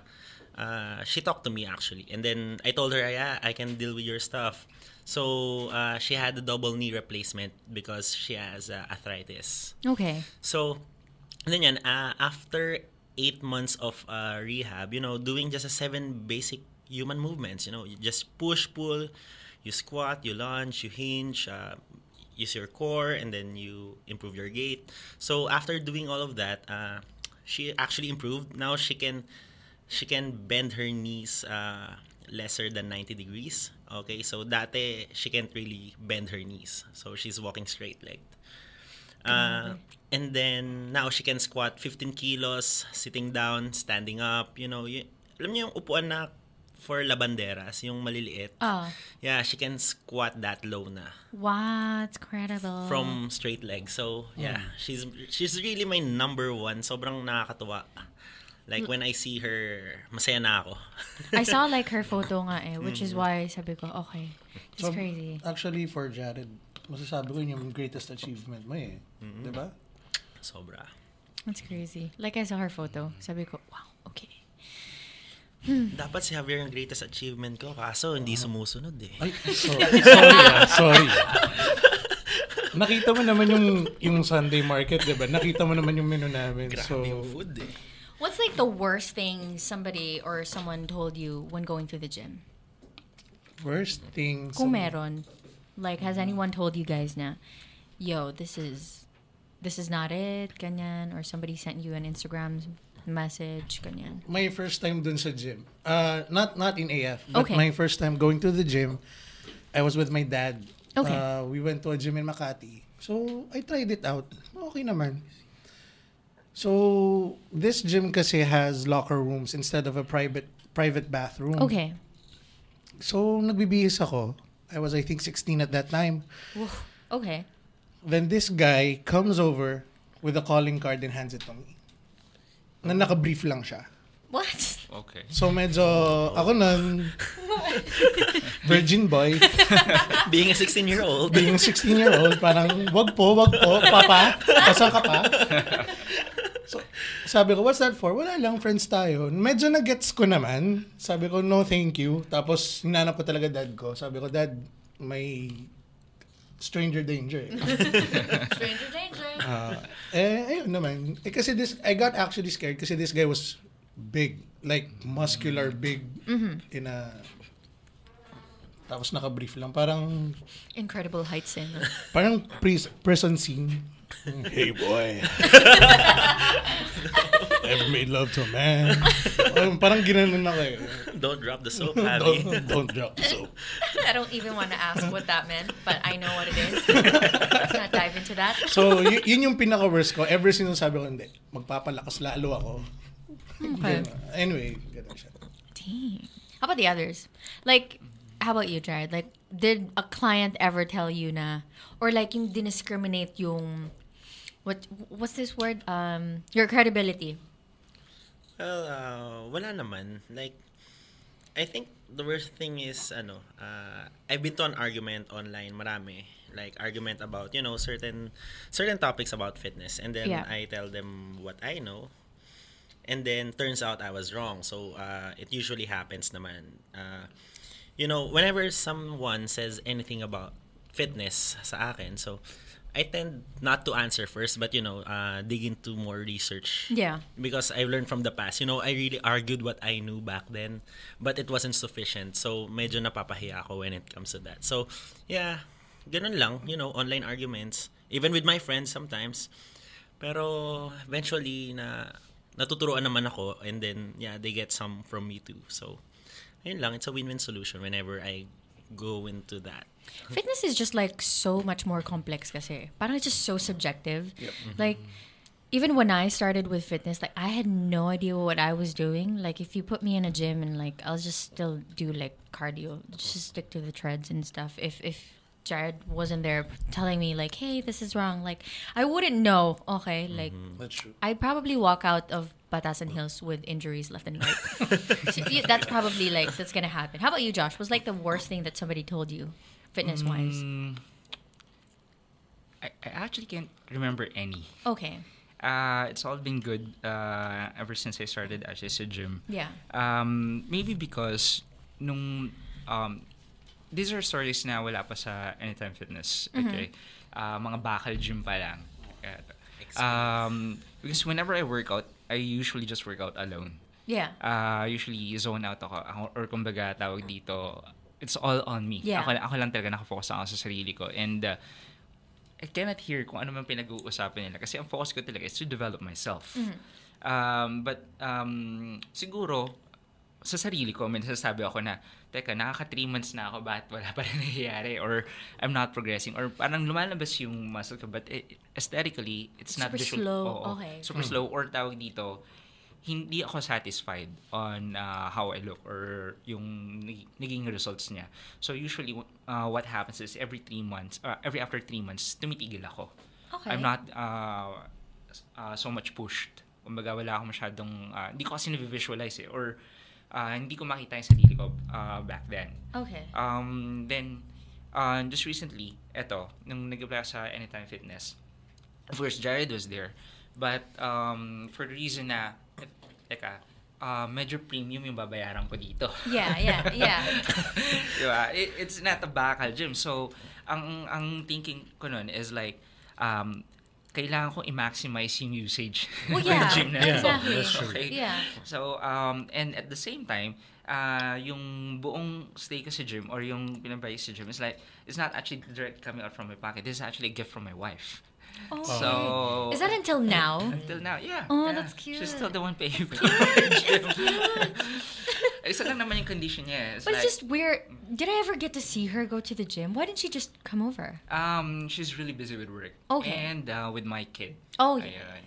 B: uh, she talked to me actually, and then I told her, yeah, I can deal with your stuff. So uh, she had a double knee replacement because she has uh, arthritis.
D: Okay.
B: So, then yan, uh, after eight months of uh, rehab, you know, doing just a seven basic human movements, you know, you just push, pull, you squat, you lunge, you hinge, uh, use your core, and then you improve your gait. So after doing all of that, uh, she actually improved. Now she can, she can bend her knees uh, lesser than 90 degrees. Okay, so dati she can't really bend her knees. So she's walking straight legged. Uh, and then now she can squat 15 kilos, sitting down, standing up. You know, y- alam niyo yung upuan na for labanderas, yung maliliit.
D: Oh.
B: Yeah, she can squat that low na
D: Wow, it's credible.
B: from straight legs. So yeah, she's she's really my number one. Sobrang nakakatuwa. Like when I see her, masaya na ako.
D: I saw like her photo nga eh, which is why sabi ko, okay, it's
C: So,
D: crazy.
C: Actually, for Jared, masasabi ko yun yung greatest achievement mo eh. Di ba?
B: Sobra.
D: That's crazy. Like I saw her photo, sabi ko, wow, okay.
B: Dapat si Javier yung greatest achievement ko, kaso hindi sumusunod eh.
C: Ay, so, sorry ah, sorry. Nakita mo naman yung yung Sunday market, di ba? Nakita mo naman yung menu namin.
B: Grabe
C: so,
B: yung food eh.
D: What's like the worst thing somebody or someone told you when going to the gym?
C: first thing...
D: Kung meron. Like, has anyone told you guys na, yo, this is, this is not it, ganyan, or somebody sent you an Instagram message, ganyan.
C: my first time dun sa gym. Uh, not not in AF, but
D: Okay.
C: my first time going to the gym, I was with my dad.
D: Okay.
C: Uh, we went to a gym in Makati. So, I tried it out. Okay naman. So, this gym kasi has locker rooms instead of a private private bathroom.
D: Okay.
C: So, nagbibihis ako. I was, I think, 16 at that time.
D: Okay.
C: Then this guy comes over with a calling card and hands it to me. Na naka-brief lang siya.
D: What?
E: Okay.
C: So medyo ako nun, virgin boy,
B: Being a 16-year-old.
C: being 16-year-old, parang wag po, wag po, papa, asan ka pa? So, sabi ko, what's that for? Wala lang, friends tayo. Medyo na-gets ko naman. Sabi ko, no thank you. Tapos, hinanap ko talaga dad ko. Sabi ko, dad, may stranger danger. eh."
D: Stranger danger.
C: Ah, eh, ayun naman. Eh, kasi this, I got actually scared kasi this guy was big. Like, muscular, big. In a... Tapos naka-brief lang. Parang,
D: Incredible heights eh. no?
C: parang pris- prison scene. Hey, boy. Ever made love to a man? Parang, parang ginanon ako eh.
B: Don't drop the soap, Abby.
C: don't, don't drop the soap.
D: I don't even want to ask what that meant, but I know what it is. Let's not dive into that.
C: So, y- yun yung pinaka-worst ko. Ever since sabi ko, hindi, magpapalakas lalo ako.
D: Okay.
C: Ganun. Anyway, ganun siya.
D: Dang. How about the others? Like, how about you, Jared? Like, did a client ever tell you na, or like yung discriminate yung, what what's this word? Um, your credibility.
B: Well, uh, wala naman. Like, I think the worst thing is, ano, uh, I've been to an argument online, marami. Like, argument about, you know, certain certain topics about fitness. And then,
D: Yeah.
B: I tell them what I know. And then, turns out I was wrong. So, uh, it usually happens naman. Uh, you know, whenever someone says anything about fitness sa akin, so, I tend not to answer first, but, you know, uh, dig into more research
D: Yeah.
B: because I've learned from the past. You know, I really argued what I knew back then, but it wasn't sufficient. So, medyo napapahiya ako when it comes to that. So, yeah, ganun lang, you know, online arguments. Even with my friends sometimes. Pero, eventually, na natuturuan naman ako and then, yeah, they get some from me too. So, ayun lang, it's a win-win solution whenever I go into that.
D: Fitness is just like so much more complex kasi. Parang it's just so subjective. Mm-hmm. Like, even when I started with fitness, like I had no idea what I was doing. Like if you put me in a gym and like I'll just still do like cardio, just stick to the treads and stuff. If if Jared wasn't there telling me like, hey, this is wrong, like I wouldn't know. Okay, like
C: That's true.
D: I'd probably walk out of Batasan Hills with injuries left and right. So, yeah, that's probably like that's gonna happen. How about you, Josh? Was like the worst thing that somebody told you, fitness wise?
E: Mm, I, I actually can't remember any.
D: Okay.
E: Uh, it's all been good uh, ever since I started actually sa gym.
D: Yeah.
E: Um, maybe because nung um, these are stories na wala pa sa Anytime Fitness. Okay. Uh, mga bakal gym pa lang. Um, because whenever I work out, I usually just work out alone.
D: Yeah.
E: uh, usually zone out ako, or kumbaga tawag dito it's all on me
D: Yeah.
E: ako, ako lang talaga nakafocus ako sa sarili ko and uh, I cannot hear kung ano man pinag-uusapan nila kasi ang focus ko talaga is to develop myself um, but um, siguro sa sarili ko may nasasabi ako na teka nakaka 3 months na ako bakit wala pa rin nangyayari or I'm not progressing or parang lumalabas yung muscle ko but it, aesthetically it's not
D: Super
E: visual
D: slow.
E: Oo,
D: Okay.
E: super slow or tawag dito hindi ako satisfied on uh, how I look or yung nag- naging results niya. So usually uh, what happens is every three months, uh, every after three months, tumitigil ako.
D: Okay.
E: I'm not uh, uh, so much pushed. Kumbaga wala akong masyadong, uh, hindi ko kasi na-visualize eh. Or uh, hindi ko makita yung sarili ko uh, back then.
D: Okay.
E: Um, then, uh, just recently, eto, nung nag-apply sa Anytime Fitness, of course, Jared was there. But um, for the reason na, eh, teka, uh, medyo premium yung babayaran ko dito.
D: Yeah, yeah, yeah.
E: diba? It, it's not a bakal gym. So, ang ang thinking ko nun is like, um, kailangan ko i-maximize yung usage
D: Well,
E: ng
D: yeah,
E: gym na to.
D: exactly.
C: That's true.
E: Okay?
D: Yeah.
E: So, um, and at the same time, uh, yung buong stay ko sa gym or yung pinabay sa gym is like, it's not actually direct coming out from my pocket. This is actually a gift from my wife.
D: Oh.
E: So,
D: Is that until now?
E: until now, yeah.
D: Oh,
E: yeah.
D: that's cute.
E: She's still the one paying for the gym.
D: it's cute.
E: Isa lang naman yung condition niya. It's
D: But
E: like,
D: it's just weird. Did I ever get to see her go to the gym? Why didn't she just come over?
E: Um, she's really busy with work.
D: Okay.
E: And uh, with my kid.
D: Oh,
E: Ayun.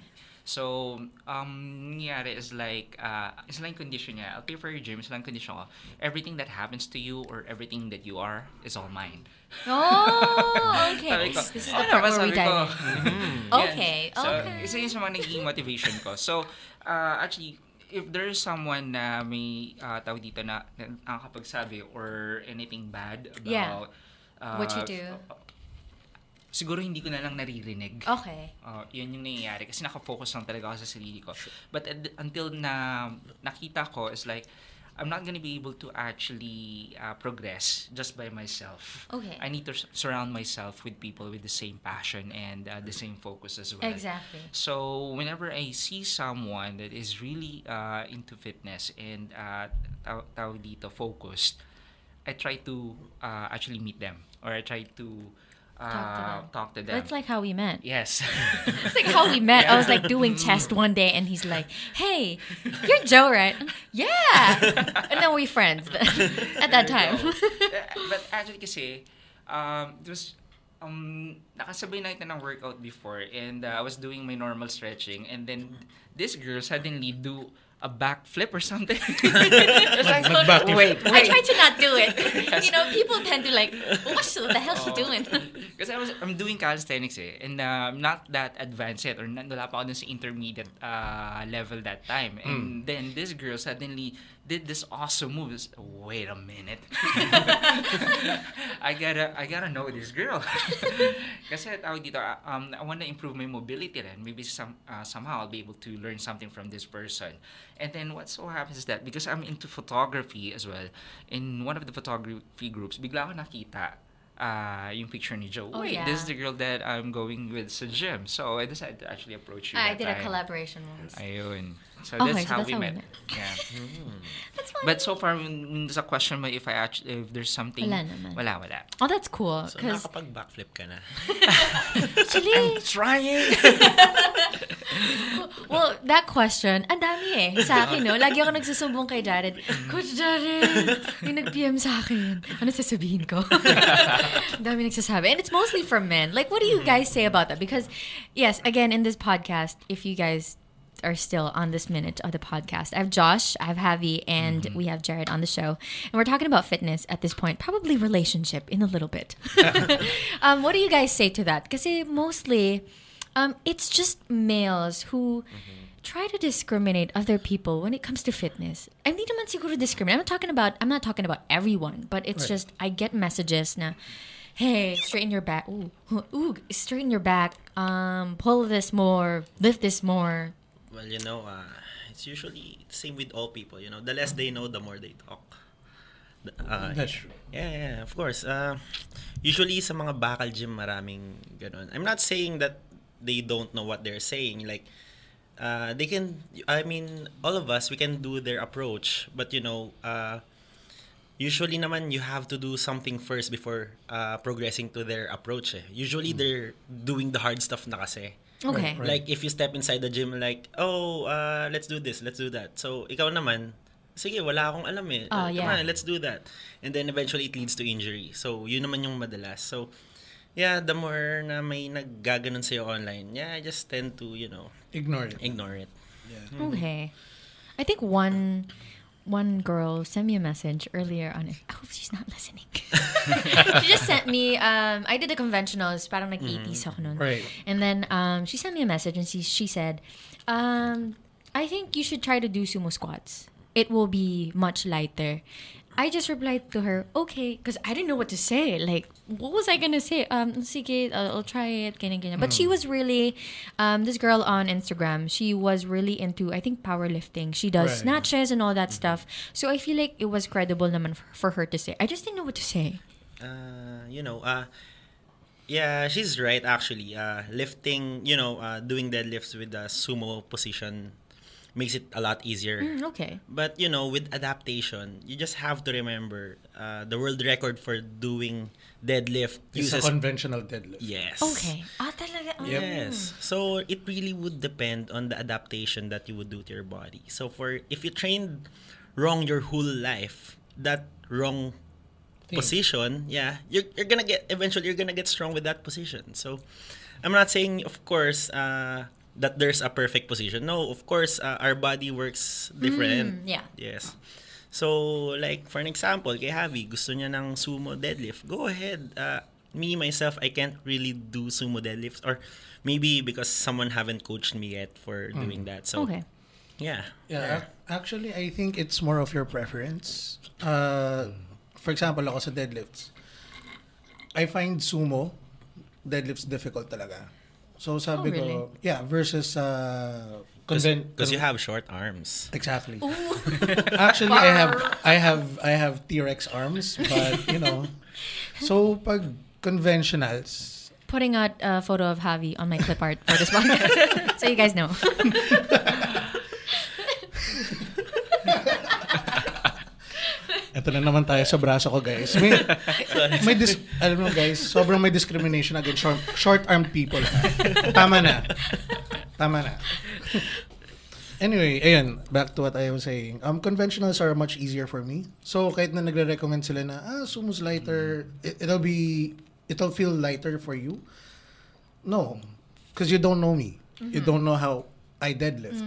E: So, um, nangyari is like, uh, isa lang condition niya. I'll pay for your gym, isa lang yung condition ko. Everything that happens to you or everything that you are is all mine.
D: Oh, okay.
E: Sabi ko,
D: this is the
E: "Ano
D: part where we dive in.
E: Yan.
D: Okay,
E: So,
D: okay.
E: isa yun sa mga naging motivation ko. So, uh, actually, if there's someone na may uh, tawag dito na na nakakapagsabi or anything bad about
D: Yeah.
E: uh,
D: What you do.
E: siguro hindi ko na lang naririnig.
D: Okay.
E: Uh, yun yung nangyayari kasi nakafocus lang talaga ako sa sarili ko. But ad- until na nakita ko is like I'm not gonna be able to actually uh, progress just by myself.
D: Okay.
E: I need to surround myself with people with the same passion and uh, the same focus as well.
D: Exactly.
E: So whenever I see someone that is really uh, into fitness and uh, taw- tawag dito focused, I try to uh, actually meet them or I try to uh,
D: Talk to
E: talk to them.
D: That's like how we met.
E: yes.
D: It's like how we met. I was like doing chest one day, and he's like, "Hey, you're Joe, right?" Yeah. and then we friends at that time.
E: Uh, but actually kasi, um, it was, um, nakasabay na kita ng workout before and uh, I was doing my normal stretching and then this girl suddenly do a backflip or something. It's like,
C: Mag-backflip.
E: wait,
D: I
E: wait.
D: try to not do it. You know, people tend to like, what the hell she doing?
E: Because I was, I'm doing calisthenics eh. And uh, I'm not that advanced yet. Or na- wala pa ako dun sa intermediate uh, level that time. And then this girl suddenly did this awesome move. It's, Wait a minute. I gotta, I gotta know this girl. Kasi tawag dito, uh, um, I wanna improve my mobility then. Maybe some, uh, somehow I'll be able to learn something from this person. And then what so happens is that because I'm into photography as well, in one of the photography groups, bigla ako nakita uh, yung picture ni Joe.
D: Oh,
E: Wait,
D: yeah.
E: this is the girl that I'm going with sa gym. So I decided to actually approach you
D: I did a collaboration once.
E: Ayun. So
D: Okay,
E: that's
D: so
E: how
D: that's
E: we
D: how we
E: met.
D: met.
E: Yeah.
D: That's fine.
E: But so far, when sa question mo if I actually, if there's something,
D: Wala naman.
E: wala, wala.
D: oh, that's cool.
B: So,
D: Because
B: nakapag-backflip ka na.
D: actually,
E: Trying!
D: well, that question, ang dami eh. Sa akin, no? Lagi ako nagsusumbong kay Jared. Mm. Coach Jared, yung nag-PM sa akin. Ano sasabihin ko? ang dami nagsasabi. And it's mostly from men. Like, what do you mm. guys say about that? Because, yes, again, in this podcast, if you guys are still on this minute of the podcast, I have Josh, I have Javi, and we have Jared on the show. And we're talking about fitness at this point, probably relationship in a little bit. um, what do you guys say to that? Because mostly, um, it's just males who try to discriminate other people when it comes to fitness. I hindi naman siguro discriminate. I'm not talking about I'm not talking about everyone, but it's
C: Right.
D: just I get messages now hey, straighten your back. Ooh, ooh, straighten your back. Um, pull this more, lift this more.
B: Well, you know, uh, it's usually the same with all people. You know, the less they know, the more they talk. Uh,
C: That's true.
B: Yeah, yeah, of course. Uh, usually sa mga bakal gym maraming ganun. I'm not saying that they don't know what they're saying. Like, uh, they can, I mean, all of us, we can do their approach. But, you know, uh, usually naman you have to do something first before uh, progressing to their approach. Eh. Usually they're doing the hard stuff na kasi.
D: Okay.
C: Right.
B: Like if you step inside the gym like, oh, uh, let's do this, let's do that. So ikaw naman, sige, wala akong alam eh.
D: Oh,
B: Uh,
D: yeah.
B: Come on, let's do that. And then eventually it leads to injury. So yun naman yung madalas. So yeah, the more na may naggaganon sa'yo online, yeah, I just tend to, you know,
C: Ignore it.
B: ignore it.
C: Yeah.
D: Okay. I think one one girl sent me a message earlier on it. I hope she's not listening. she just sent me um I did a conventionals, parang like 80s ako nun.
C: Right.
D: And then um she sent me a message and she she said, um I think you should try to do sumo squats. It will be much lighter. I just replied to her, okay, because I didn't know what to say. Like, what was I gonna say? Um, sige, I'll, I'll try it, ganyan, ganyan. But she was really, um, this girl on Instagram, she was really into, I think, powerlifting. She does
C: Right.
D: snatches and all that stuff. So I feel like it was credible naman for, for her to say. I just didn't know what to say.
B: uh, you know, uh, yeah, she's right actually. Uh, lifting, you know, uh, doing deadlifts with the sumo position makes it a lot easier.
D: Mm, okay.
B: But you know, with adaptation, you just have to remember uh, the world record for doing deadlift
C: It's a
B: uses
C: conventional deadlift.
B: yes.
D: Okay. Ah, talaga.
C: Yep.
B: Yes. So it really would depend on the adaptation that you would do to your body. So for if you trained wrong your whole life, that wrong
C: Thing.
B: position, yeah, you're, you're gonna get eventually you're gonna get strong with that position. So, I'm not saying, of course, uh, that there's a perfect position. No, of course, uh, our body works different.
D: Mm, yeah.
B: Yes. So, like, for an example, kay Javi, gusto niya ng sumo deadlift. Go ahead. Uh, me, myself, I can't really do sumo deadlifts. Or maybe because someone haven't coached me yet for doing that. So,
D: Okay.
B: yeah.
C: Yeah, ac- actually, I think it's more of your preference. Uh, for example, ako sa deadlifts. I find sumo deadlifts difficult talaga. So sabi
D: Oh, really?
C: ko, yeah, versus uh,
B: Because
C: conven-
B: you have short arms.
C: exactly. Actually, I have I have I have T-Rex arms, but you know. So pag conventionals,
D: Putting out a photo of Javi on my clip art for this podcast. so you guys know.
C: Ito na naman tayo sa braso ko, guys. May, may dis- alam mo, guys, sobrang may discrimination against short, short-armed people. Tama na. Tama na. Anyway, ayun, back to what I was saying. Um, conventionals are much easier for me. So, kahit na nagre-recommend sila na, ah, sumo's lighter, it, it'll be, it'll feel lighter for you. No. Because you don't know me. You don't know how I deadlift.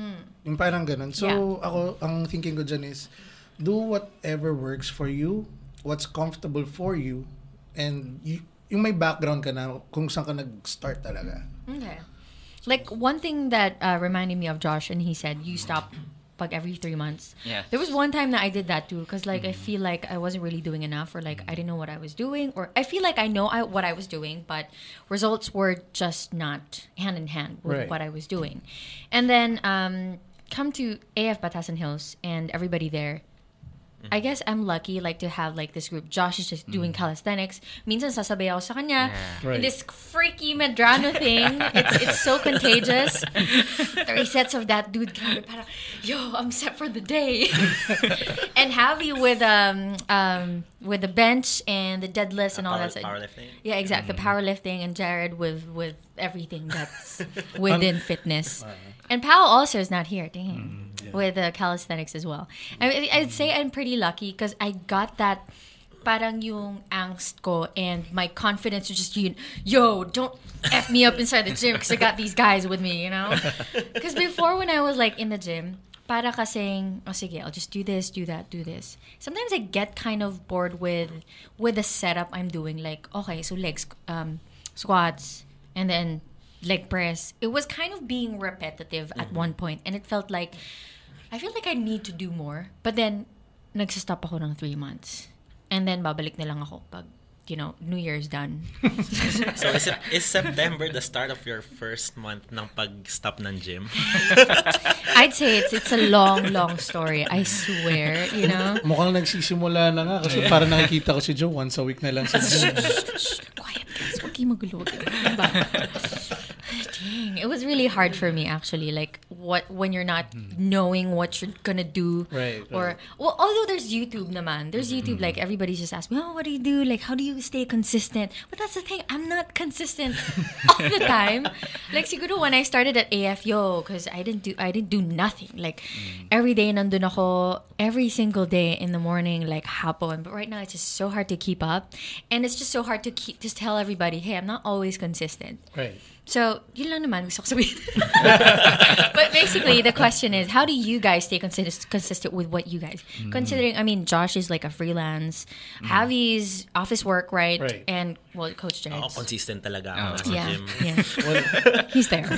C: Yung parang ganun. So,
D: Yeah.
C: ako, ang thinking ko dyan is, do whatever works for you, what's comfortable for you, and you, yung may background ka na kung saan ka nag-start talaga.
D: Okay. Like one thing that uh, reminded me of Josh, and he said you stop like every three months.
E: Yeah.
D: There was one time that I did that too, because like I feel like I wasn't really doing enough, or like I didn't know what I was doing, or I feel like I know I, what I was doing, but results were just not hand in hand with
C: Right.
D: what I was doing. And then um, come to AF Batasan Hills, and everybody there. I guess I'm lucky like to have like this group. Josh is just doing calisthenics. Minsan sasabay ako sa kanya.
E: Yeah.
C: Right.
D: This freaky Medrano thing. It's it's so contagious. Three sets of that dude. Grabe, parang, yo, I'm set for the day. and Javi with um um with the bench and the deadlifts and all
B: Power,
D: that stuff.
B: powerlifting.
D: Yeah, exactly. The powerlifting and Jared with with everything that's within fitness. And Pao also is not here. Dang. With the calisthenics as well. I, I'd say I'm pretty lucky because I got that parang yung angst ko and my confidence was just yun, yo, don't F me up inside the gym because I got these guys with me, you know? Because before when I was like in the gym, para kasing, oh sige, I'll just do this, do that, do this. Sometimes I get kind of bored with with the setup I'm doing. Like, okay, so legs, um, squats, and then leg press. It was kind of being repetitive at one point, and it felt like I feel like I need to do more. But then, nagsistop ako ng three months. And then, babalik na lang ako pag, you know, New Year's done.
B: So is, it, is September the start of your first month ng pag-stop ng gym?
D: I'd say it's it's a long, long story. I swear, you know?
C: Mukhang nagsisimula na nga kasi para nakikita ko si Joe once a week na lang sa gym.
D: Quiet guys, huwag kayo magulo. Huwag kayo magulo. Dang, it was really hard for me actually. Like what when you're not mm-hmm. knowing what you're gonna do,
C: Right,
D: Or
C: right.
D: well, although there's YouTube, naman. There's mm-hmm. YouTube. Like everybody's just asking, me, oh, what do you do? Like how do you stay consistent? But that's the thing. I'm not consistent all the time. Like siguro when I started at AFYO, because I didn't do I didn't do nothing. Like mm. every day nandun ako, every single day in the morning, like hapon. But right now it's just so hard to keep up, and it's just so hard to keep just tell everybody, hey, I'm not always consistent.
C: Right.
D: So, yun lang naman gusto ko sabihin. but basically, the question is, how do you guys stay consist- consistent with what you guys? Considering, I mean, Josh is like a freelance, Javi's office work, right?
C: Right.
D: And, well, Coach Jared.
B: Ako, consistent talaga ako
E: Oh.
B: nasa
D: yeah,
B: gym.
D: yeah. He's there.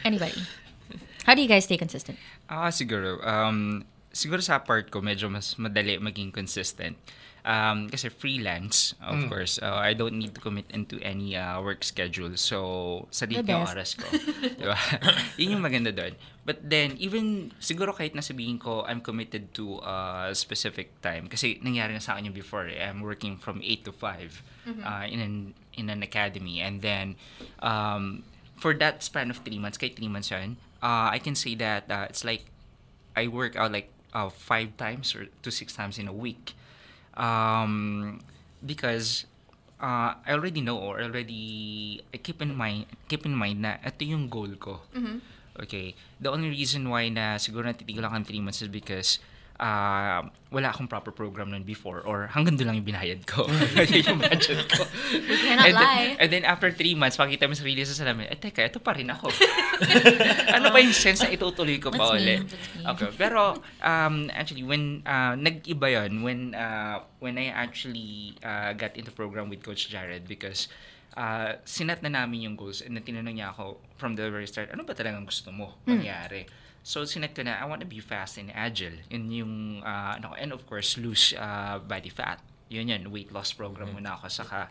D: Anybody. How do you guys stay consistent?
E: Ah, siguro. Um, siguro sa part ko, medyo mas madali maging consistent. Um, kasi freelance, of course, uh, I don't need to commit into any uh, work schedule. So, sa
D: The
E: yung oras ko. diba? Yun yung maganda doon. But then, even, siguro kahit nasabihin ko, I'm committed to a specific time. Kasi nangyari na sa akin yung before. Eh. I'm working from 8 to 5 uh, in an in an academy. And then, um, for that span of 3 months, kahit 3 months yun, uh, I can say that uh, it's like I work out like uh, five times or to six times in a week. Um, because uh, I already know or already I keep in mind keep in mind na ito yung goal ko. Okay. The only reason why na siguro natitigil ako ng 3 months is because ah, wala akong proper program nun before or hanggang doon lang yung binayad ko. Yun yung budget ko.
D: We cannot
E: and, then,
D: lie.
E: and then after three months, makita mo sa sarili sa salamin, eh teka, ito pa rin ako. ano ba yung sense na itutuloy ko pa ulit? Okay. Pero um, actually, when uh, nag-iba yun, when, uh, when I actually uh, got into program with Coach Jared because uh, sinat na namin yung goals and tinanong niya ako from the very start, ano ba talagang gusto mo mangyari? So, sinet ko na, I want to be fast and agile. Yun yung, uh, ano, and of course, lose uh, body fat. Yun yun, weight loss program muna ako. Saka,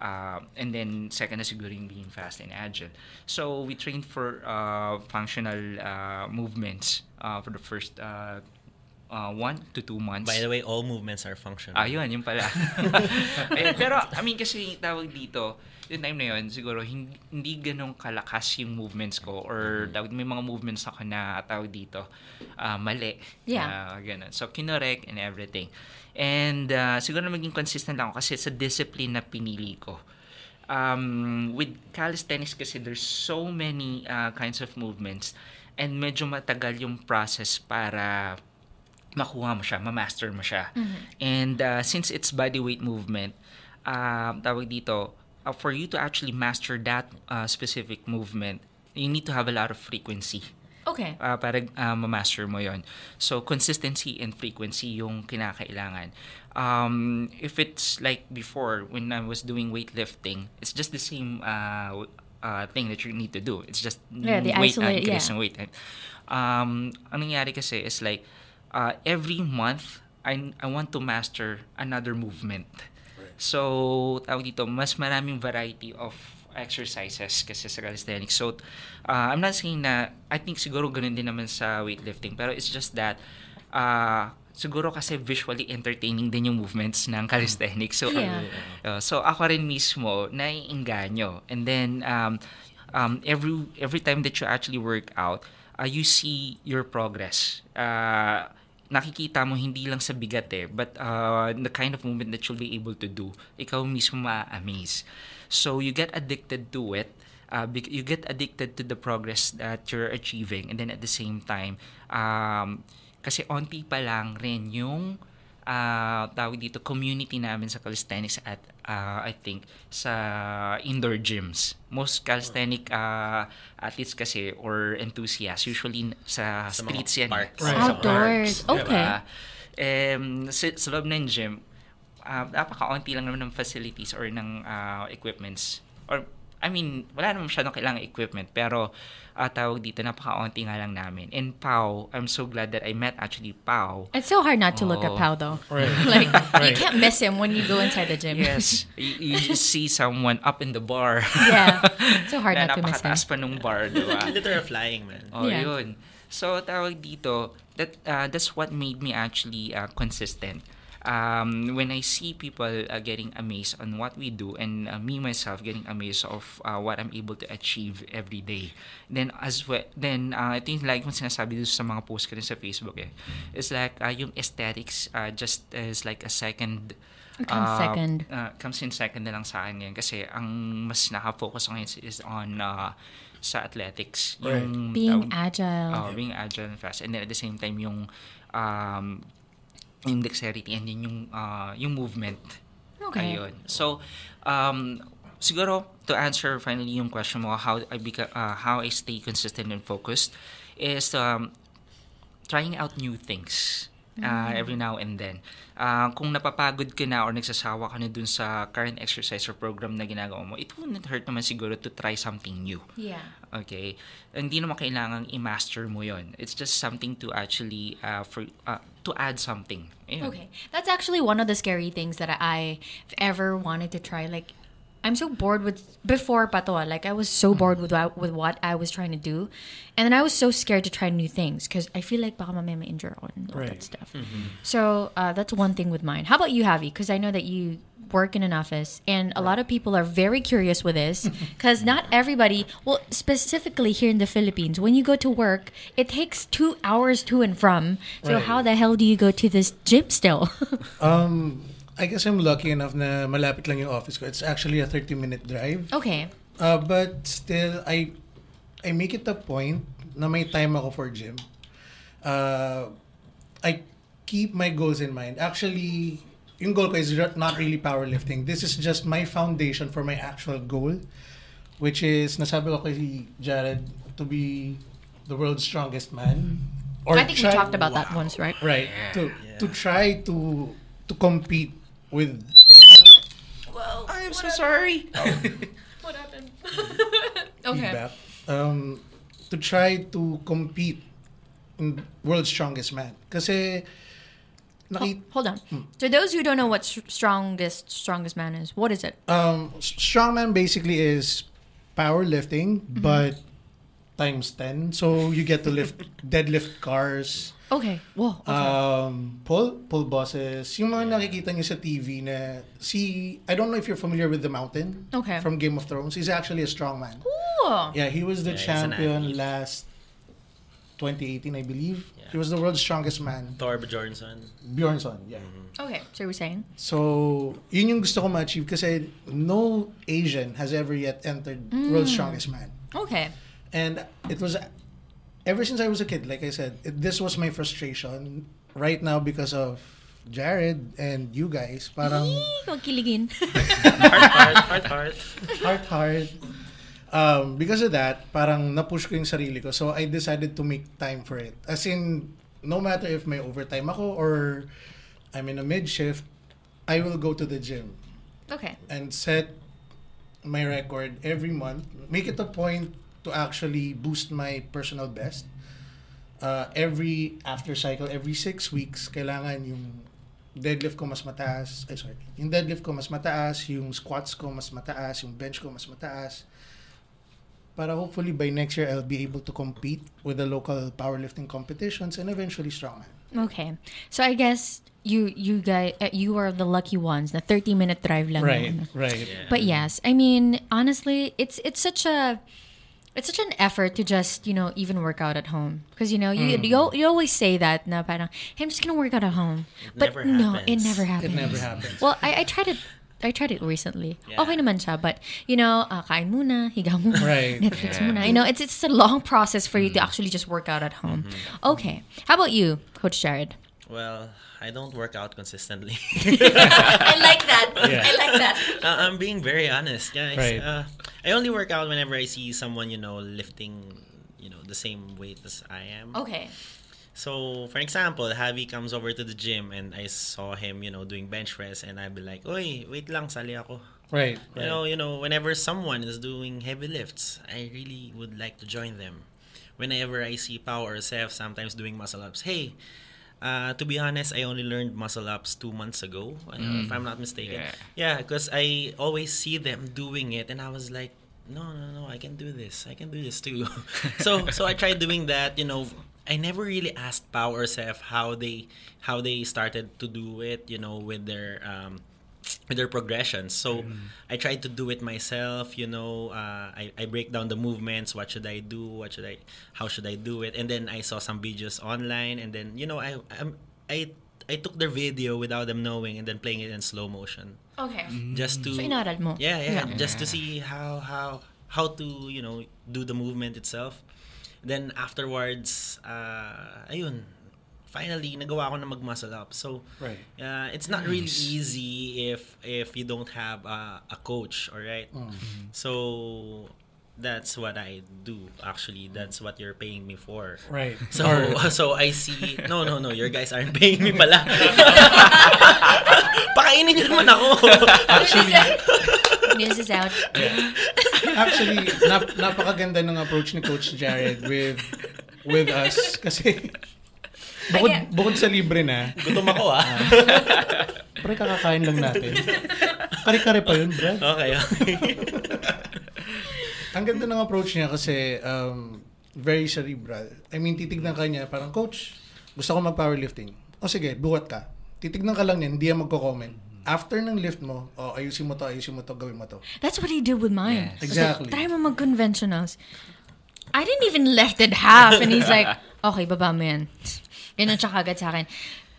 E: uh, and then, second na siguro yung being fast and agile. So, we trained for uh, functional uh, movements uh, for the first uh, uh, one to two months.
B: By the way, all movements are functional.
E: Ayun, yun pala. eh, pero, I mean, kasi tawag dito, yung time na yun, siguro, hindi, hindi ganun kalakas yung movements ko or tawag, may mga movements ako na tawag dito, ah, mali.
D: Yeah.
E: Ah, ganun. So, kinorek and everything. And uh, siguro maging consistent lang ako kasi sa discipline na pinili ko. Um, with calisthenics kasi there's so many uh, kinds of movements and medyo matagal yung process para makuha mo siya, ma-master mo siya. And uh, since it's body weight movement, uh, tawag dito, uh, for you to actually master that uh, specific movement, you need to have a lot of frequency
D: Okay.
E: uh, para uh, ma-master mo yon. So, consistency and frequency yung kinakailangan. Um, if it's like before, when I was doing weightlifting, it's just the same uh, uh, thing that you need to do. It's just
D: Yeah, the
E: weight,
D: isolate-
E: increase
D: yeah.
E: weight. Um, ang nangyari kasi is like, uh, every month, I, I want to master another movement. So, tawag dito, mas maraming variety of exercises kasi sa calisthenics. So, uh, I'm not saying na, I think siguro ganun din naman sa weightlifting, pero it's just that, uh, siguro kasi visually entertaining din yung movements ng calisthenics. So,
D: Yeah.
E: uh, so ako rin mismo, naiinganyo. And then, um, um, every, every time that you actually work out, uh, you see your progress. Uh, nakikita mo hindi lang sa bigat eh, but uh, the kind of movement that you'll be able to do, ikaw mismo ma-amaze. So you get addicted to it, uh, you get addicted to the progress that you're achieving, and then at the same time, um, kasi onti pa lang rin yung uh, tawag dito, community namin sa calisthenics at uh, I think sa indoor gyms. Most calisthenic uh, athletes kasi or enthusiasts usually sa,
B: Sa
E: streets yan. eh.
B: parks.
E: Sa
C: Right.
D: Outdoors.
E: parks,
D: Okay.
E: diba? Um, sa, sa loob ng gym, uh, napaka-unti lang naman ng facilities or ng uh, equipments. Or, I mean, wala naman masyadong kailangan equipment, pero uh, tawag dito, napaka-unti nga lang namin. And Pau, I'm so glad that I met actually Pau.
D: It's so hard not to look at
E: Oh.
D: Pau though.
C: Right.
D: Like you can't miss him when you go inside the gym.
E: Yes, you, you just see someone up in the bar.
D: Yeah. It's so hard
E: na
D: not to miss him.
E: napakataas pa nung bar, di ba?
B: Literal flying, man.
E: Oh,
D: Yeah.
E: yun. So, tawag dito, that uh, that's what made me actually uh, consistent. Um, when I see people uh, getting amazed on what we do and uh, me myself getting amazed of uh, what I'm able to achieve every day, then as well, then uh, I think like yung sinasabi dito sa mga post ko rin sa Facebook eh, it's like uh, yung aesthetics uh, just is like a second
D: It comes
E: uh,
D: second.
E: uh, comes in second na lang sa akin ngayon kasi ang mas nakafocus ko ngayon is on uh, sa athletics.
C: Right.
E: Yung,
D: Being
E: tawag-
D: agile.
E: Oh, being agile and fast. And then at the same time, yung um, yung dexterity and then yung uh, yung movement.
D: Okay.
E: Ayun. So, um, siguro to answer finally yung question mo how I beca- uh, how I stay consistent and focused is um, trying out new things uh, every now and then. Uh, kung napapagod ka na or nagsasawa ka na dun sa current exercise or program na ginagawa mo, it wouldn't hurt naman siguro to try something new.
D: Yeah.
E: Okay? Hindi naman kailangang i-master mo yon. It's just something to actually, uh, for, uh, to add something.
D: Okay. That's actually one of the scary things that I've ever wanted to try. Like, I'm so bored with before patoa. Like, I was so bored with what, with what I was trying to do, and then I was so scared to try new things because I feel like baka mamaya ma-injure ako and all that
C: Right.
D: stuff. So uh, that's one thing with mine. How about you, Javi? Because I know that you work in an office, and a lot of people are very curious with this because not everybody. Well, specifically here in the Philippines, when you go to work, it takes two hours to and from. So
C: Right.
D: how the hell do you go to this gym still?
C: Um, I guess I'm lucky enough na malapit lang yung office ko. It's actually a 30-minute drive.
D: okay.
C: Uh, but still, I I make it a point na may time ako for gym. Uh, I keep my goals in mind. Actually, yung goal ko is not really powerlifting. This is just my foundation for my actual goal, which is, nasabi ko kay Jared, to be the world's strongest man. Or
D: I think we
C: try-
D: talked about that once, right?
C: Right. To
B: Yeah.
C: to try to to compete with Well
E: I'm so sorry.
D: What happened? okay.
C: feedback. Um, to try to compete in world's strongest man. Kasi nakita
D: Hold on.
C: Hmm.
D: So those who don't know what strongest strongest man is, what is it?
C: um s- strongman basically is powerlifting
D: Mm-hmm.
C: but times 10 so you get to lift deadlift cars
D: Okay. Whoa. Okay.
C: um pull pull bosses yung mga nakikita niyo sa TV na si I don't know if you're familiar with the mountain
D: Okay.
C: from Game of Thrones he's actually a strongman
D: Ooh.
C: yeah he was the
B: Yeah,
C: champion last 2018 I believe
B: Yeah.
C: he was the world's strongest man
B: Thor Bjornsson.
C: Bjornsson yeah
D: Okay. So you were saying?
C: So, yun yung gusto ko ma-achieve kasi no Asian has ever yet entered World's Strongest Man.
D: Okay.
C: And it was, ever since I was a kid, like I said, it, this was my frustration right now because of Jared and you guys. Parang
D: Eee, Huwag kiligin.
B: Heart, heart, heart, heart.
C: heart, heart. Um, because of that, parang napush ko yung sarili ko. So, I decided to make time for it. As in, no matter if may overtime ako or I'm in a mid-shift, I will go to the gym.
D: okay.
C: and set my record every month. Make it a point to actually boost my personal best. Uh, every after cycle, every six weeks, kailangan yung deadlift ko mas mataas. Ay, sorry. Yung deadlift ko mas mataas, yung squats ko mas mataas, yung bench ko mas mataas. Para hopefully by next year, I'll be able to compete with the local powerlifting competitions and eventually strongman.
D: Okay. So I guess you you guys uh, you are the lucky ones. The 30 minute drive lang. yun.
C: right.
B: Yeah.
D: But yes, I mean, honestly, it's it's such a it's such an effort to just you know even work out at home because you know you, mm. you you always say that na parang hey, I'm just gonna work out at home, but
B: never
D: no, it never happens.
C: It never happens.
D: Well, I, I tried it. I tried it recently.
B: Yeah.
D: Okay naman siya, but you know, uh, kain muna, higa muna,
C: Right.
D: Netflix
E: Yeah.
D: muna. You know, it's it's a long process for you to actually just work out at home. Okay, how about you, Coach Jared?
B: Well, I don't work out consistently.
D: I like that.
C: Yeah.
D: I like that.
B: Uh, I'm being very honest, guys.
C: Right.
B: Uh, I only work out whenever I see someone, you know, lifting, you know, the same weight as I am.
D: Okay.
B: So, for example, Javi comes over to the gym and I saw him, you know, doing bench press and I'd be like, Oy, wait lang, sali ako.
C: Right.
B: You know, you know, whenever someone is doing heavy lifts, I really would like to join them. Whenever I see Power or Seth sometimes doing muscle ups, hey, uh, to be honest, I only learned muscle ups two months ago, uh, if I'm not mistaken.
E: Yeah.
B: Yeah, because I always see them doing it, and I was like, no, no, no, I can do this. I can do this too. so, so I tried doing that. You know, I never really asked Power or Seth how they how they started to do it. You know, with their um, with their progressions. So I tried to do it myself. You know, uh, I I break down the movements. What should I do? What should I? How should I do it? And then I saw some videos online, and then you know I I'm, I I took their video without them knowing, and then playing it in slow motion
D: Okay.
B: just to
D: So inaral mo?
B: yeah, yeah,
D: Yeah.
B: just to see how how how to you know do the movement itself. Then afterwards, uh, ayun, finally nagawa ko na mag muscle up. So
C: Right.
B: uh, it's not really easy if if you don't have uh, a coach, all right? So that's what I do actually. That's what you're paying me for.
C: Right.
B: So
C: Or-
B: so I see no no no your guys aren't paying me pala. Pakainin niyo naman ako.
D: News is out.
C: Actually, nap napakaganda ng approach ni Coach Jared with with us kasi bukod, bukod sa libre na,
B: Gutom ako ah.
C: pre kakakain lang natin. Kare-kare pa yun, Brad.
B: Okay, okay.
C: Ang ganda ng approach niya kasi um, very cerebral. I mean, titignan ka niya, parang, Coach, gusto ko mag-powerlifting. O sige, buhat ka. Titignan ka lang niya, hindi yan magko-comment. After ng lift mo, oh, ayusin mo to, ayusin mo to, gawin mo to.
D: That's what he did with mine.
E: Yes.
C: Exactly.
D: Like, Try mo mag-conventionals. I didn't even left it half. And he's like, okay, baba mo yan. Ganun siya kagad sa akin.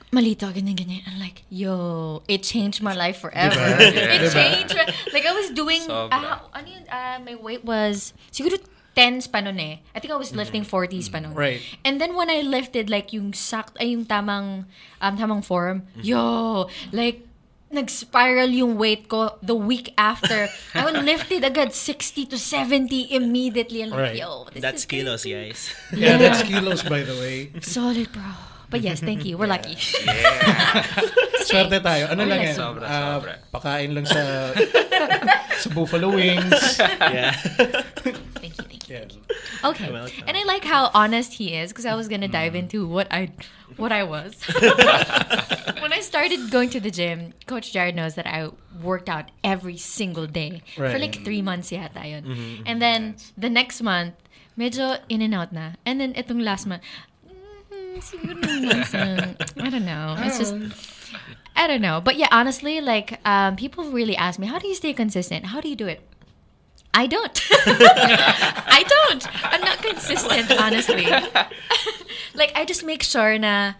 D: Malito, ganyan, ganyan. I'm like, yo, it changed my life forever.
C: Diba?
D: It
C: Diba?
D: changed. Like, I was doing,
E: Sobra.
D: ah, ano yun, ah, my weight was, siguro 10s pa nun eh. I think I was lifting 40s pa nun.
C: Right.
D: And then when I lifted like yung sak ay yung tamang um, tamang form, yo, like nag-spiral yung weight ko the week after. I would lifted agad 60 to 70 immediately. And like,
C: Right.
D: yo, this
B: That's
D: is
B: kilos,
D: crazy.
B: guys.
C: Yeah, that's kilos by the way.
D: Solid, bro. But yes, thank you. We're lucky.
C: Swerte tayo. Ano
D: Oh,
C: lang
D: yes.
C: yan?
E: Sobra,
C: ah,
E: sobra.
C: pakain lang sa sa Buffalo Wings.
B: yeah.
D: thank you, thank you.
C: Yeah.
D: Okay. And I like how honest he is because I was gonna dive into what I what I was. when I started going to the gym, Coach Jared knows that I worked out every single day for like three months yata yun. And then the next month, medyo in and out na. And then itong last month, mm, siguro nung months na- I don't know. It's just I don't know. But yeah, honestly, like um, people really ask me, how do you stay consistent? How do you do it? I don't. I don't. I'm not consistent, honestly. like I just make sure na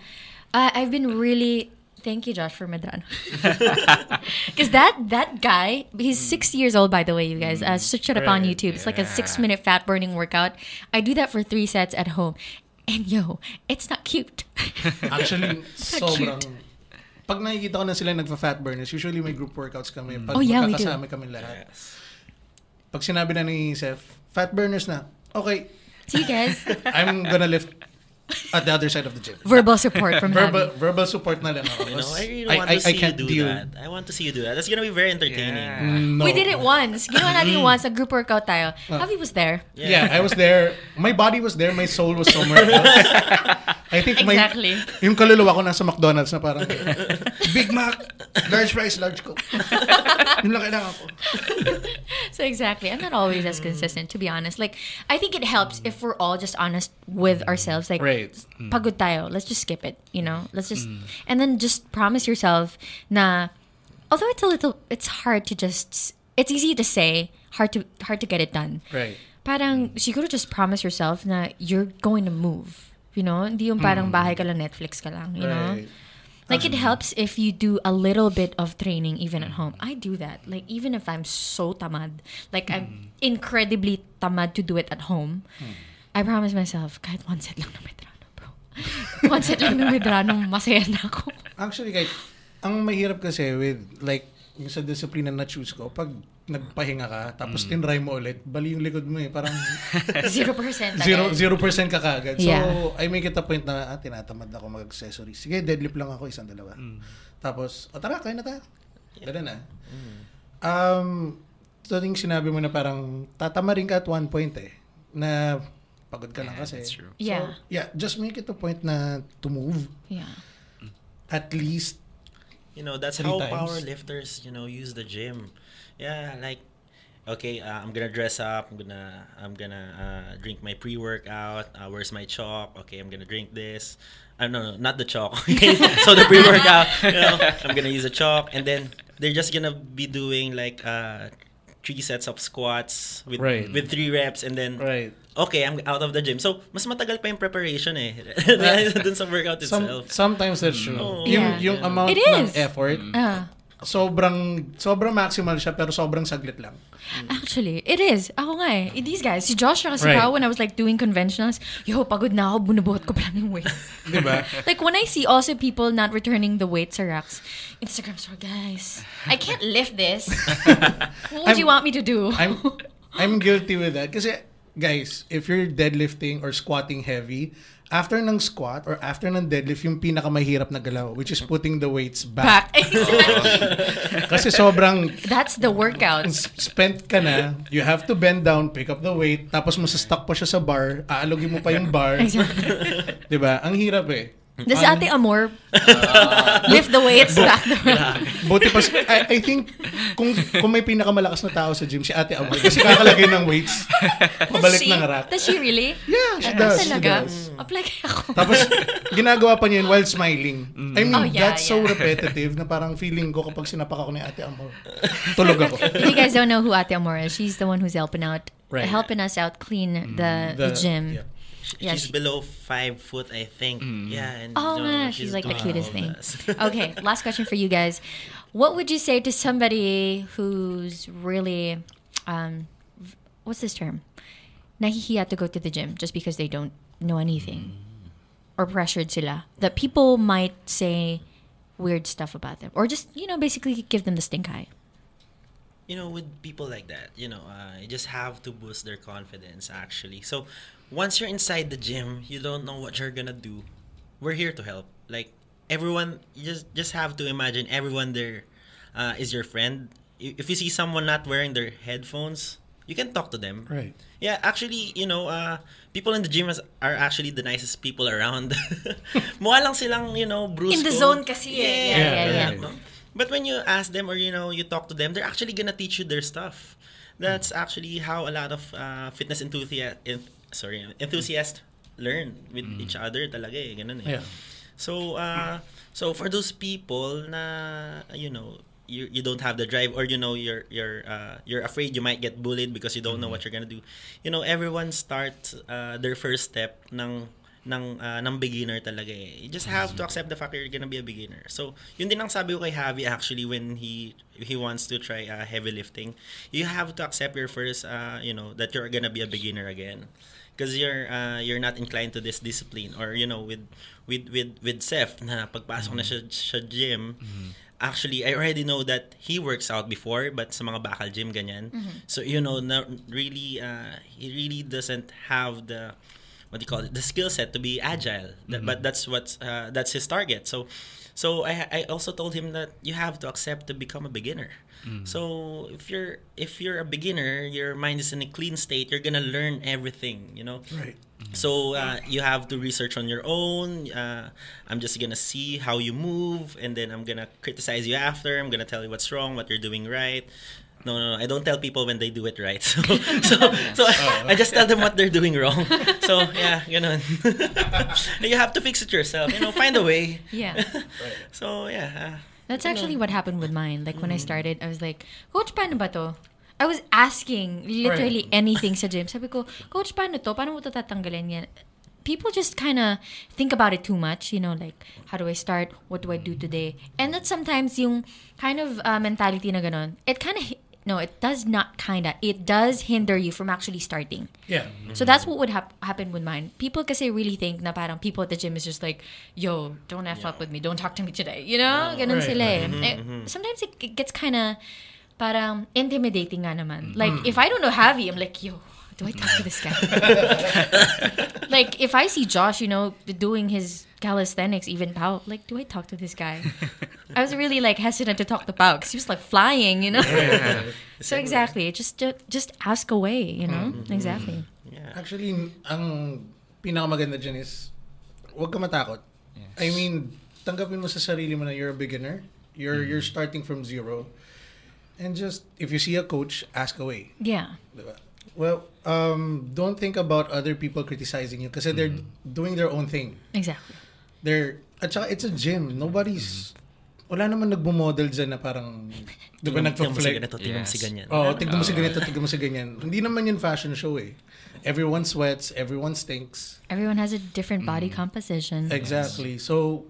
D: uh, I've been really thank you Josh for Medrano. Cuz that that guy, he's 6 years old by the way, you guys. Uh, search it up on YouTube. It's like a 6 minute fat burning workout. I do that for 3 sets at home. And yo, it's not cute.
C: Actually,
D: So
C: sobrang...
D: cute.
C: Pag nakikita ko na sila nagfa-fat burners, usually may group workouts kami. Pag
D: Oh, yeah, we do.
C: magkakasama kami lahat. Pag sinabi na ni Seth, fat burners na, okay,
D: See you guys.
C: I'm gonna lift at the other side of the gym.
D: Verbal support from
C: verbal
D: Javi.
C: verbal support na lang ako.
B: You know, I really
C: I-
B: want
C: I-
B: to
C: I
B: see you
C: can't
B: do
C: deal.
B: that. I want to see you do that. That's gonna be very entertaining.
E: Yeah.
C: Mm, no.
D: We did it once. Ginawa natin mm. once, a group workout tayo. Uh. Javi was there.
C: Yeah, I was there. My body was there. My soul was somewhere else. I think my,
D: Exactly.
C: yung kaluluwa ko nasa McDonald's na parang Big Mac, large fries, large Coke. Yun lang kailangan ko.
D: So exactly, I'm not always as consistent, to be honest. Like, I think it helps if we're all just honest with ourselves. Like,
C: Right. Mm.
D: pagod tayo, let's just skip it. You know, let's just mm. and then just promise yourself na. Although it's a little, it's hard to just. It's easy to say, hard to hard to get it done.
C: Right.
D: Parang mm. siguro just promise yourself na you're going to move. You know, hindi yung parang bahay ka lang, Netflix ka lang. You know. Like it um, helps if you do a little bit of training even at home. I do that. Like even if I'm so tamad, like I'm incredibly tamad to do it at home. I promise myself, kahit one set lang ng Medrano, set lang ng Medrano, masaya na ako.
C: Actually, kahit, ang mahirap kasi with, like, yung sa discipline na na-choose ko, pag nagpahinga ka, tapos tinry mo ulit, bali yung likod mo eh. Parang
D: Zero percent.
C: zero, zero percent ka kagad. So,
D: Yeah.
C: I make it a point na, ah, tinatamad ako mag-accessories. Sige, deadlift lang ako, isang dalawa. Tapos, o tara, kain na tayo. Dala na. Um, so, yung sinabi mo na parang, tatama rin ka at one point eh. Na, pagod ka lang
E: Yeah,
C: kasi.
E: that's true.
D: Yeah.
C: So, yeah, just make it a point na to move.
D: Yeah.
C: At least,
B: You know, that's
C: Three
B: how
C: times.
B: power lifters, you know, use the gym. Yeah, like okay, uh, I'm gonna dress up. I'm gonna I'm gonna uh, drink my pre-workout. Uh, where's my chalk? Okay, I'm gonna drink this. Uh, no, no, not the chalk. Okay, so the pre-workout. You know, I'm gonna use a chalk, and then they're just gonna be doing like uh, three sets of squats with
C: Right.
B: with three reps, and then
C: right.
B: Okay, I'm out of the gym. So mas matagal pa yung preparation eh. Dun sa workout
C: Some,
B: itself.
C: sometimes that's true.
B: Oh,
C: yung
D: yeah.
C: yung amount
D: It
C: ng effort,
D: Ah.
C: sobrang sobrang maximal siya pero sobrang saglit lang.
D: Actually, it is. Ako nga eh. These guys, si Josh kasi
C: Right.
D: When I was like doing conventionals, yo, pagod na ako, bunubuhat ko pa lang yung weights.
C: 'Di ba?
D: like when I see also people not returning the weights or racks, Instagram store, guys, I can't lift this. what would
C: I'm-
D: you want me to do?
C: I'm I'm guilty with that kasi guys, if you're deadlifting or squatting heavy, after ng squat or after ng deadlift, yung pinakamahirap na galaw, which is putting the weights back.
D: Back. Exactly.
C: Kasi sobrang
D: That's the workout.
C: spent ka na, you have to bend down, pick up the weight, tapos masastuck pa siya sa bar, aalugin mo pa yung bar.
D: Exactly.
C: 'Di ba? Ang hirap eh.
D: Does Ate Amor lift the weights back?
C: Buti pa, si- I, I think, kung, kung may pinakamalakas na tao sa gym, si Ate Amor, kasi kakalagay ng weights, pabalik
D: she?
C: ng rack.
D: Does she really?
C: Yeah, she
D: Ah,
C: does. She
D: Talaga?
C: does.
D: Apply kaya ako.
C: Tapos, ginagawa pa niya yun while smiling. I mean,
D: Oh, yeah,
C: that's so
D: yeah.
C: repetitive na parang feeling ko kapag sinapak ako ni Ate Amor, tulog ako.
D: If you guys don't know who Ate Amor is, she's the one who's helping out,
C: Right.
D: helping us out clean the, the,
C: The-
D: gym.
C: yeah.
D: Yeah,
B: she's
D: she-
B: below five foot, I think. Yeah, and
D: Oh,
B: you know,
D: man, she's like the cutest thing. okay, last question for you guys. What would you say to somebody who's really, um, what's this term? nahihiya to go to the gym just because they don't know anything or pressured sila that people might say weird stuff about them or just you know basically give them the stink eye
B: you know, with people like that, you know, uh, you just have to boost their confidence actually. So, once you're inside the gym, you don't know what you're gonna do. We're here to help. Like everyone, you just just have to imagine everyone there uh, is your friend. If you see someone not wearing their headphones, you can talk to them.
C: Right.
B: Yeah, actually, you know, uh, people in the gym is, are actually the nicest people around. Mukha lang silang, you know, brusco.
D: In the zone kasi eh. Yeah,
C: yeah, yeah.
B: no? But when you ask them or you know you talk to them, they're actually gonna teach you their stuff. That's actually how a lot of uh, fitness enthusiast, sorry, enthusiasts learn with each other talaga eh, ganun eh.
C: Yeah.
B: So uh, so for those people na you know you you don't have the drive or you know you're you're uh, you're afraid you might get bullied because you don't know what you're gonna do. You know everyone starts uh, their first step ng ng uh, ng beginner talaga eh. You just have to accept the fact that you're gonna be a beginner. So, yun din ang sabi ko kay Javi actually when he he wants to try uh, heavy lifting. You have to accept your first uh, you know that you're gonna be a beginner again. Because you're uh, you're not inclined to this discipline or you know with with with with Seth na pagpasok na siya sa gym. Actually I already know that he works out before but sa mga bakal gym ganyan. So you know na really uh, he really doesn't have the what do you call it the skill set to be agile. That- but that's what's uh, that's his target. So so I I also told him that you have to accept to become a beginner so if you're if you're a beginner your mind is in a clean state you're gonna learn everything you know
C: Right.
B: so uh, you have to research on your own. Uh, I'm just gonna see how you move, and then I'm gonna criticize you after. I'm gonna tell you what's wrong, what you're doing right. No, no, no. I don't tell people when they do it right. So, so, so I, I just tell them what they're doing wrong. So, yeah, ganun. you have to fix it yourself. You know, find a way.
D: yeah
B: So, yeah. Uh,
D: That's actually what happened with mine. Like when I started, I was like, Coach, paano ba to? I was asking literally anything sa gym. Sabi ko, Coach, paano to? Paano mo to tatanggalin yan? People just kind of think about it too much, you know, like, how do I start? What do I do today? And that sometimes yung kind of uh, mentality na ganon, it kind of, no, it does not kind of, it does hinder you from actually starting.
C: Yeah.
D: So that's what would hap- happen with mine. People kasi really think na parang people at the gym is just like, yo, don't F up with me. Don't talk to me today. You know? Ganun
C: Right,
D: sila eh.
B: Mm-hmm,
D: Eh, Sometimes it, it gets kind of parang intimidating nga naman.
B: Mm-hmm.
D: Like, if I don't know Javi, I'm like, yo, do I talk to this guy? like, if I see Josh, you know, doing his calisthenics, even Pau, like, do I talk to this guy? I was really like hesitant to talk to Pau because he was like flying, you know? so exactly, just, just just ask away, you know?
B: Mm-hmm.
D: Exactly.
B: yeah.
C: Actually, ang pinakamaganda dyan is, huwag ka matakot. I mean, tanggapin mo sa sarili mo na you're a beginner. You're you're starting from zero. And just, if you see a coach, ask away.
D: Yeah.
C: Diba? Well, um, don't think about other people criticizing you kasi they're doing their own thing.
D: Exactly.
C: They're, at saka it's a gym. Nobody's, wala naman nagbo-model dyan na parang, di ba
B: Tingnan mo si
C: nagpa-flex?
B: ganito, mo si
E: Yes.
B: ganyan.
C: Oo, tignan mo si ganito, tignan mo si ganyan. Hindi naman yun fashion show eh. Everyone sweats, everyone stinks.
D: Everyone has a different body
B: Mm.
D: composition.
C: Exactly. So,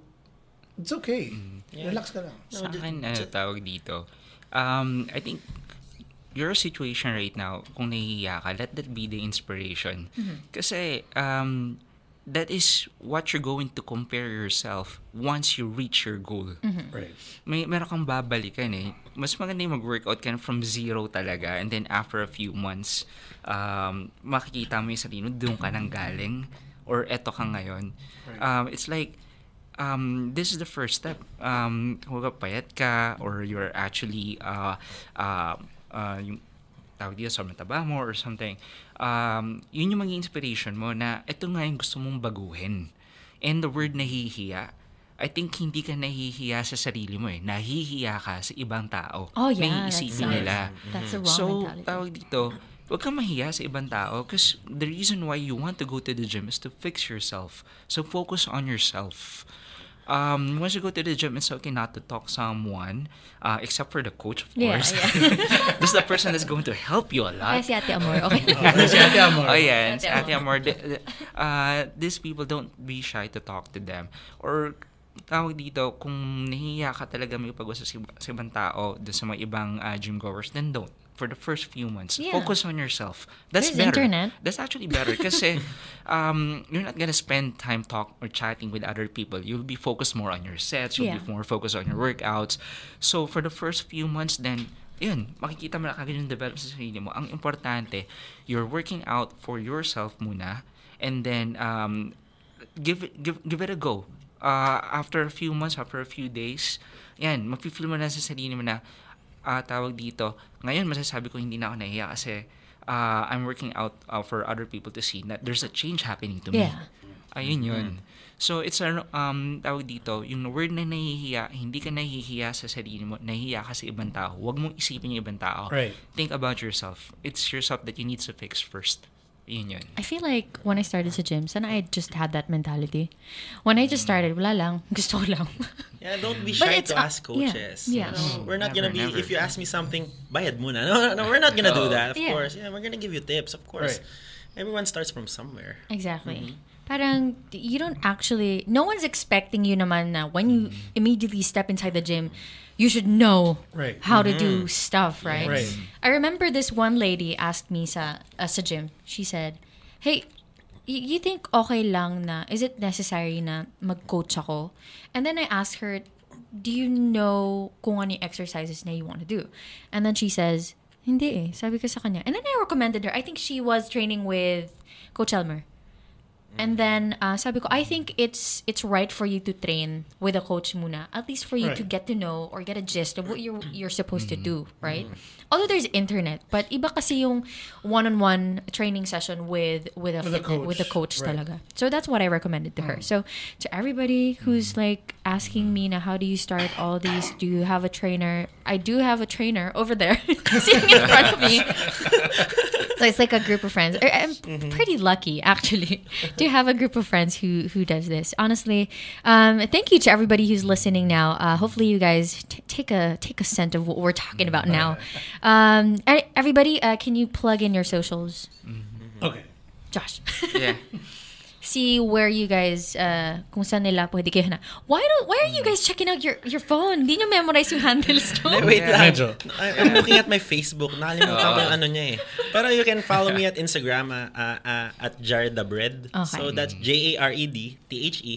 C: it's okay.
B: Yeah.
C: Relax ka lang.
E: Sa akin, ano tawag dito? Um, I think your situation right now, kung nahihiya ka, let that be the inspiration. Kasi, um, that is what you're going to compare yourself once you reach your goal.
C: Right.
E: May meron kang babalikan eh. Mas maganda yung mag-workout ka from zero talaga and then after a few months, um, makikita mo yung sarili mo, doon ka nang galing or eto ka ngayon. Um, it's like, um, this is the first step. Um, kung payat ka or you're actually uh, uh, uh, yung tawag dito sa mataba mo or something, um, yun yung maging inspiration mo na ito nga yung gusto mong baguhin. And the word nahihiya, I think hindi ka nahihiya sa sarili mo eh. Nahihiya ka sa ibang tao.
D: Oh yeah,
E: May
D: that's,
E: nila.
D: that's a wrong
E: So,
D: mentality.
E: tawag dito, huwag kang mahiya sa ibang tao because the reason why you want to go to the gym is to fix yourself. So, focus on yourself. Um, once you go to the gym, it's okay not to talk someone, uh, except for the coach, of
D: Yeah,
E: course.
D: yeah.
E: this is the person that's going to help you a lot.
D: Ay, si Ate Amor, okay?
C: Si Ate Amor.
E: Oh yeah,
D: Ate
E: Ate Amor. Uh, these people don't be shy to talk to them. Or tawag dito, kung nahihiya ka talaga may pag sa, sa ibang tao, doon sa mga ibang uh, gym goers, then don't. For the first few months,
D: Yeah.
E: focus on yourself. That's
D: There's
E: better.
D: internet.
E: That's actually better because um, you're not gonna spend time talk or chatting with other people. You'll be focused more on your sets. You'll
D: Yeah.
E: be more focused on your workouts. So for the first few months, then yun, makikita mo na kagad yung develop sa sarili mo. Ang importante, you're working out for yourself muna, and then um, give it, give give it a go. Uh, after a few months, after a few days, yan, mafe-feel mo na sa sarili mo na ah, tawag dito. Ngayon, masasabi ko hindi na ako nahiya kasi uh, I'm working out uh, for other people to see that there's a change happening to me.
D: Yeah.
E: Ayun yun. So, it's a, um, tawag dito, yung word na nahihiya, hindi ka nahihiya sa sarili mo, nahihiya ka sa ibang tao. Huwag mong isipin yung ibang tao.
C: Right.
E: Think about yourself. It's yourself that you need to fix first. Yun yun.
D: I feel like when I started sa gym, sana I just had that mentality. When I just mm. started, wala lang. Gusto ko lang.
B: Yeah, don't be shy
D: it's,
B: to ask
D: yeah,
B: coaches.
D: yeah.
B: You know, we're not
E: Never,
B: gonna be.
E: never.
B: If you ask me something, bayad muna. No, no, no, we're not gonna do
E: Oh.
B: that. Of
D: Yeah.
B: course, yeah, we're gonna give you tips. Of course,
C: Right.
B: everyone starts from somewhere.
D: Exactly. Mm-hmm. Parang, you don't actually, no one's expecting you naman na when you mm. immediately step inside the gym, you should know
C: Right.
D: how to do stuff, right?
C: Right.
D: I remember this one lady asked me sa, uh, sa gym, she said, hey, y- you think okay lang na, is it necessary na mag-coach ako? And then I asked her, do you know kung ano exercises na you want to do? And then she says, hindi eh. Sabi ko sa kanya. And then I recommended her. I think she was training with Coach Elmer. Mm-hmm. And then uh, sabi ko, I think it's it's right for you to train with a coach muna. At least for you to get to know or get a gist of what you're you're supposed to mm-hmm. do, right? Mm-hmm. Although there's internet, but iba kasi yung one-on-one training session with with a
C: With a
D: fitness- with a
C: coach,
D: coach
C: right.
D: talaga. So that's what I recommended to her. So to everybody who's like asking me na how do you start all these? Do you have a trainer? I do have a trainer over there sitting in front of me. so it's like a group of friends. I- I'm pretty lucky actually to have a group of friends who who does this. Honestly, um, thank you to everybody who's listening now. Uh, hopefully, you guys t- take a take a scent of what we're talking about now. Um, everybody, uh, can you plug in your socials,
C: Okay.
D: Josh?
E: Yeah.
D: See where you guys, uh, kung saan nila pwede kayo na. Why don't? Why are you guys checking out your your phone? Di nyo memorize yung handles to.
B: Eh, Wait lang.
C: Medyo.
B: I- I'm looking at my Facebook. Nakalimutan ko yung ano niya eh. Pero you can follow me at Instagram uh, uh, at Jared the Bread.
D: Okay.
B: So that's J-A-R-E-D T-H-E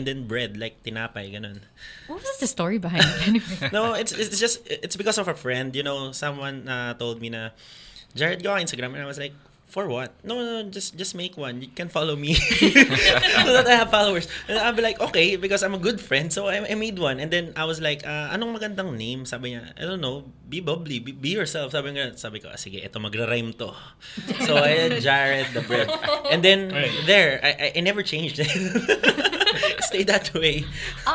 B: and then bread like tinapay ganun.
D: What was the story behind it anyway?
B: No, it's it's just it's because of a friend. You know, someone uh, told me na Jared go on Instagram and I was like for what? No, no, just just make one. You can follow me so that I have followers. And I'll be like, okay, because I'm a good friend, so I, I made one. And then I was like, uh, anong magandang name? Sabi niya, I don't know, be bubbly, be, be yourself. Sabi nga, sabi ko, ah, sige, ito magra-rhyme to. So I had Jared the bread. And then
C: Right.
B: there, I, I, I never changed it. Stay that way.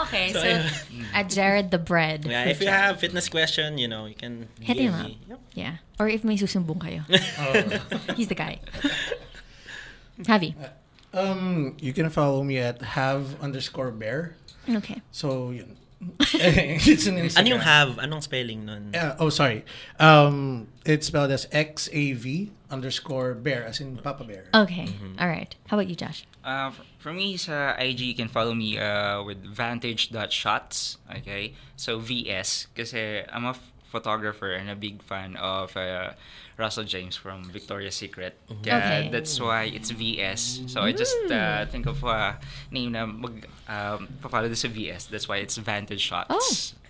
D: Okay,
B: So,
D: so,
B: yeah.
D: at Jared the Bread.
B: Yeah, if you
D: Jared.
B: have fitness question, you know, you can
D: Hit
B: DM
D: him up.
B: Yep.
D: Yeah. Or if may susumbong kayo.
C: Oh.
D: He's the guy. Javi.
C: Um, you can follow me at have underscore bear.
D: Okay.
C: So, yun. it's an Instagram.
B: Ano yung have? Anong spelling nun?
C: Yeah, oh, sorry. Um, it's spelled as X A V underscore bear, as in Papa Bear.
D: Okay.
B: Mm-hmm.
D: All right. How about you, Josh?
E: Uh, f- for me, sa IG, you can follow me uh, with vantage.shots. Okay? So, VS. Kasi I'm a f- photographer and a big fan of uh, Russell James from Victoria's Secret. Kaya
D: Okay.
E: that's why it's VS. So, I just uh, think of a name na mag, um, papalo sa VS. That's why it's Vantage Shots.
D: Oh,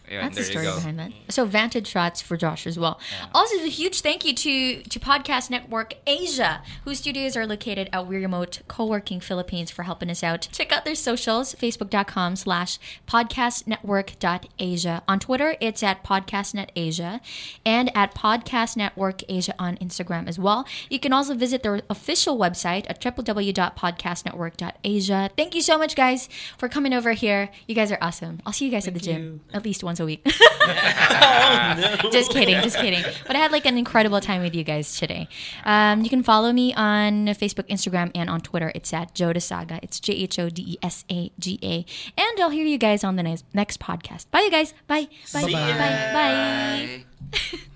E: Ayun,
D: That's the story
E: you go.
D: behind that. So vantage shots for Josh as well. Also, a huge thank you to to Podcast Network Asia, whose studios are located at We Remote Co-working Philippines for helping us out. Check out their socials, facebook.com slash podcastnetwork.asia. On Twitter, it's at podcastnetasia and at Podcast Network Asia on Instagram as well. You can also visit their official website at www.podcastnetwork.asia. Thank you so much, guys, for coming over here. You guys are awesome. I'll see you guys at the gym at least once a week. Just kidding, just kidding. But I had like an incredible time with you guys today. Um, you can follow me on Facebook, Instagram, and on Twitter. It's at Joda Saga. It's J H O D E S A G A. And I'll hear you guys on the next next podcast. Bye, you guys. Bye. Bye.
B: See
D: Bye. Bye. Bye.
E: Bye.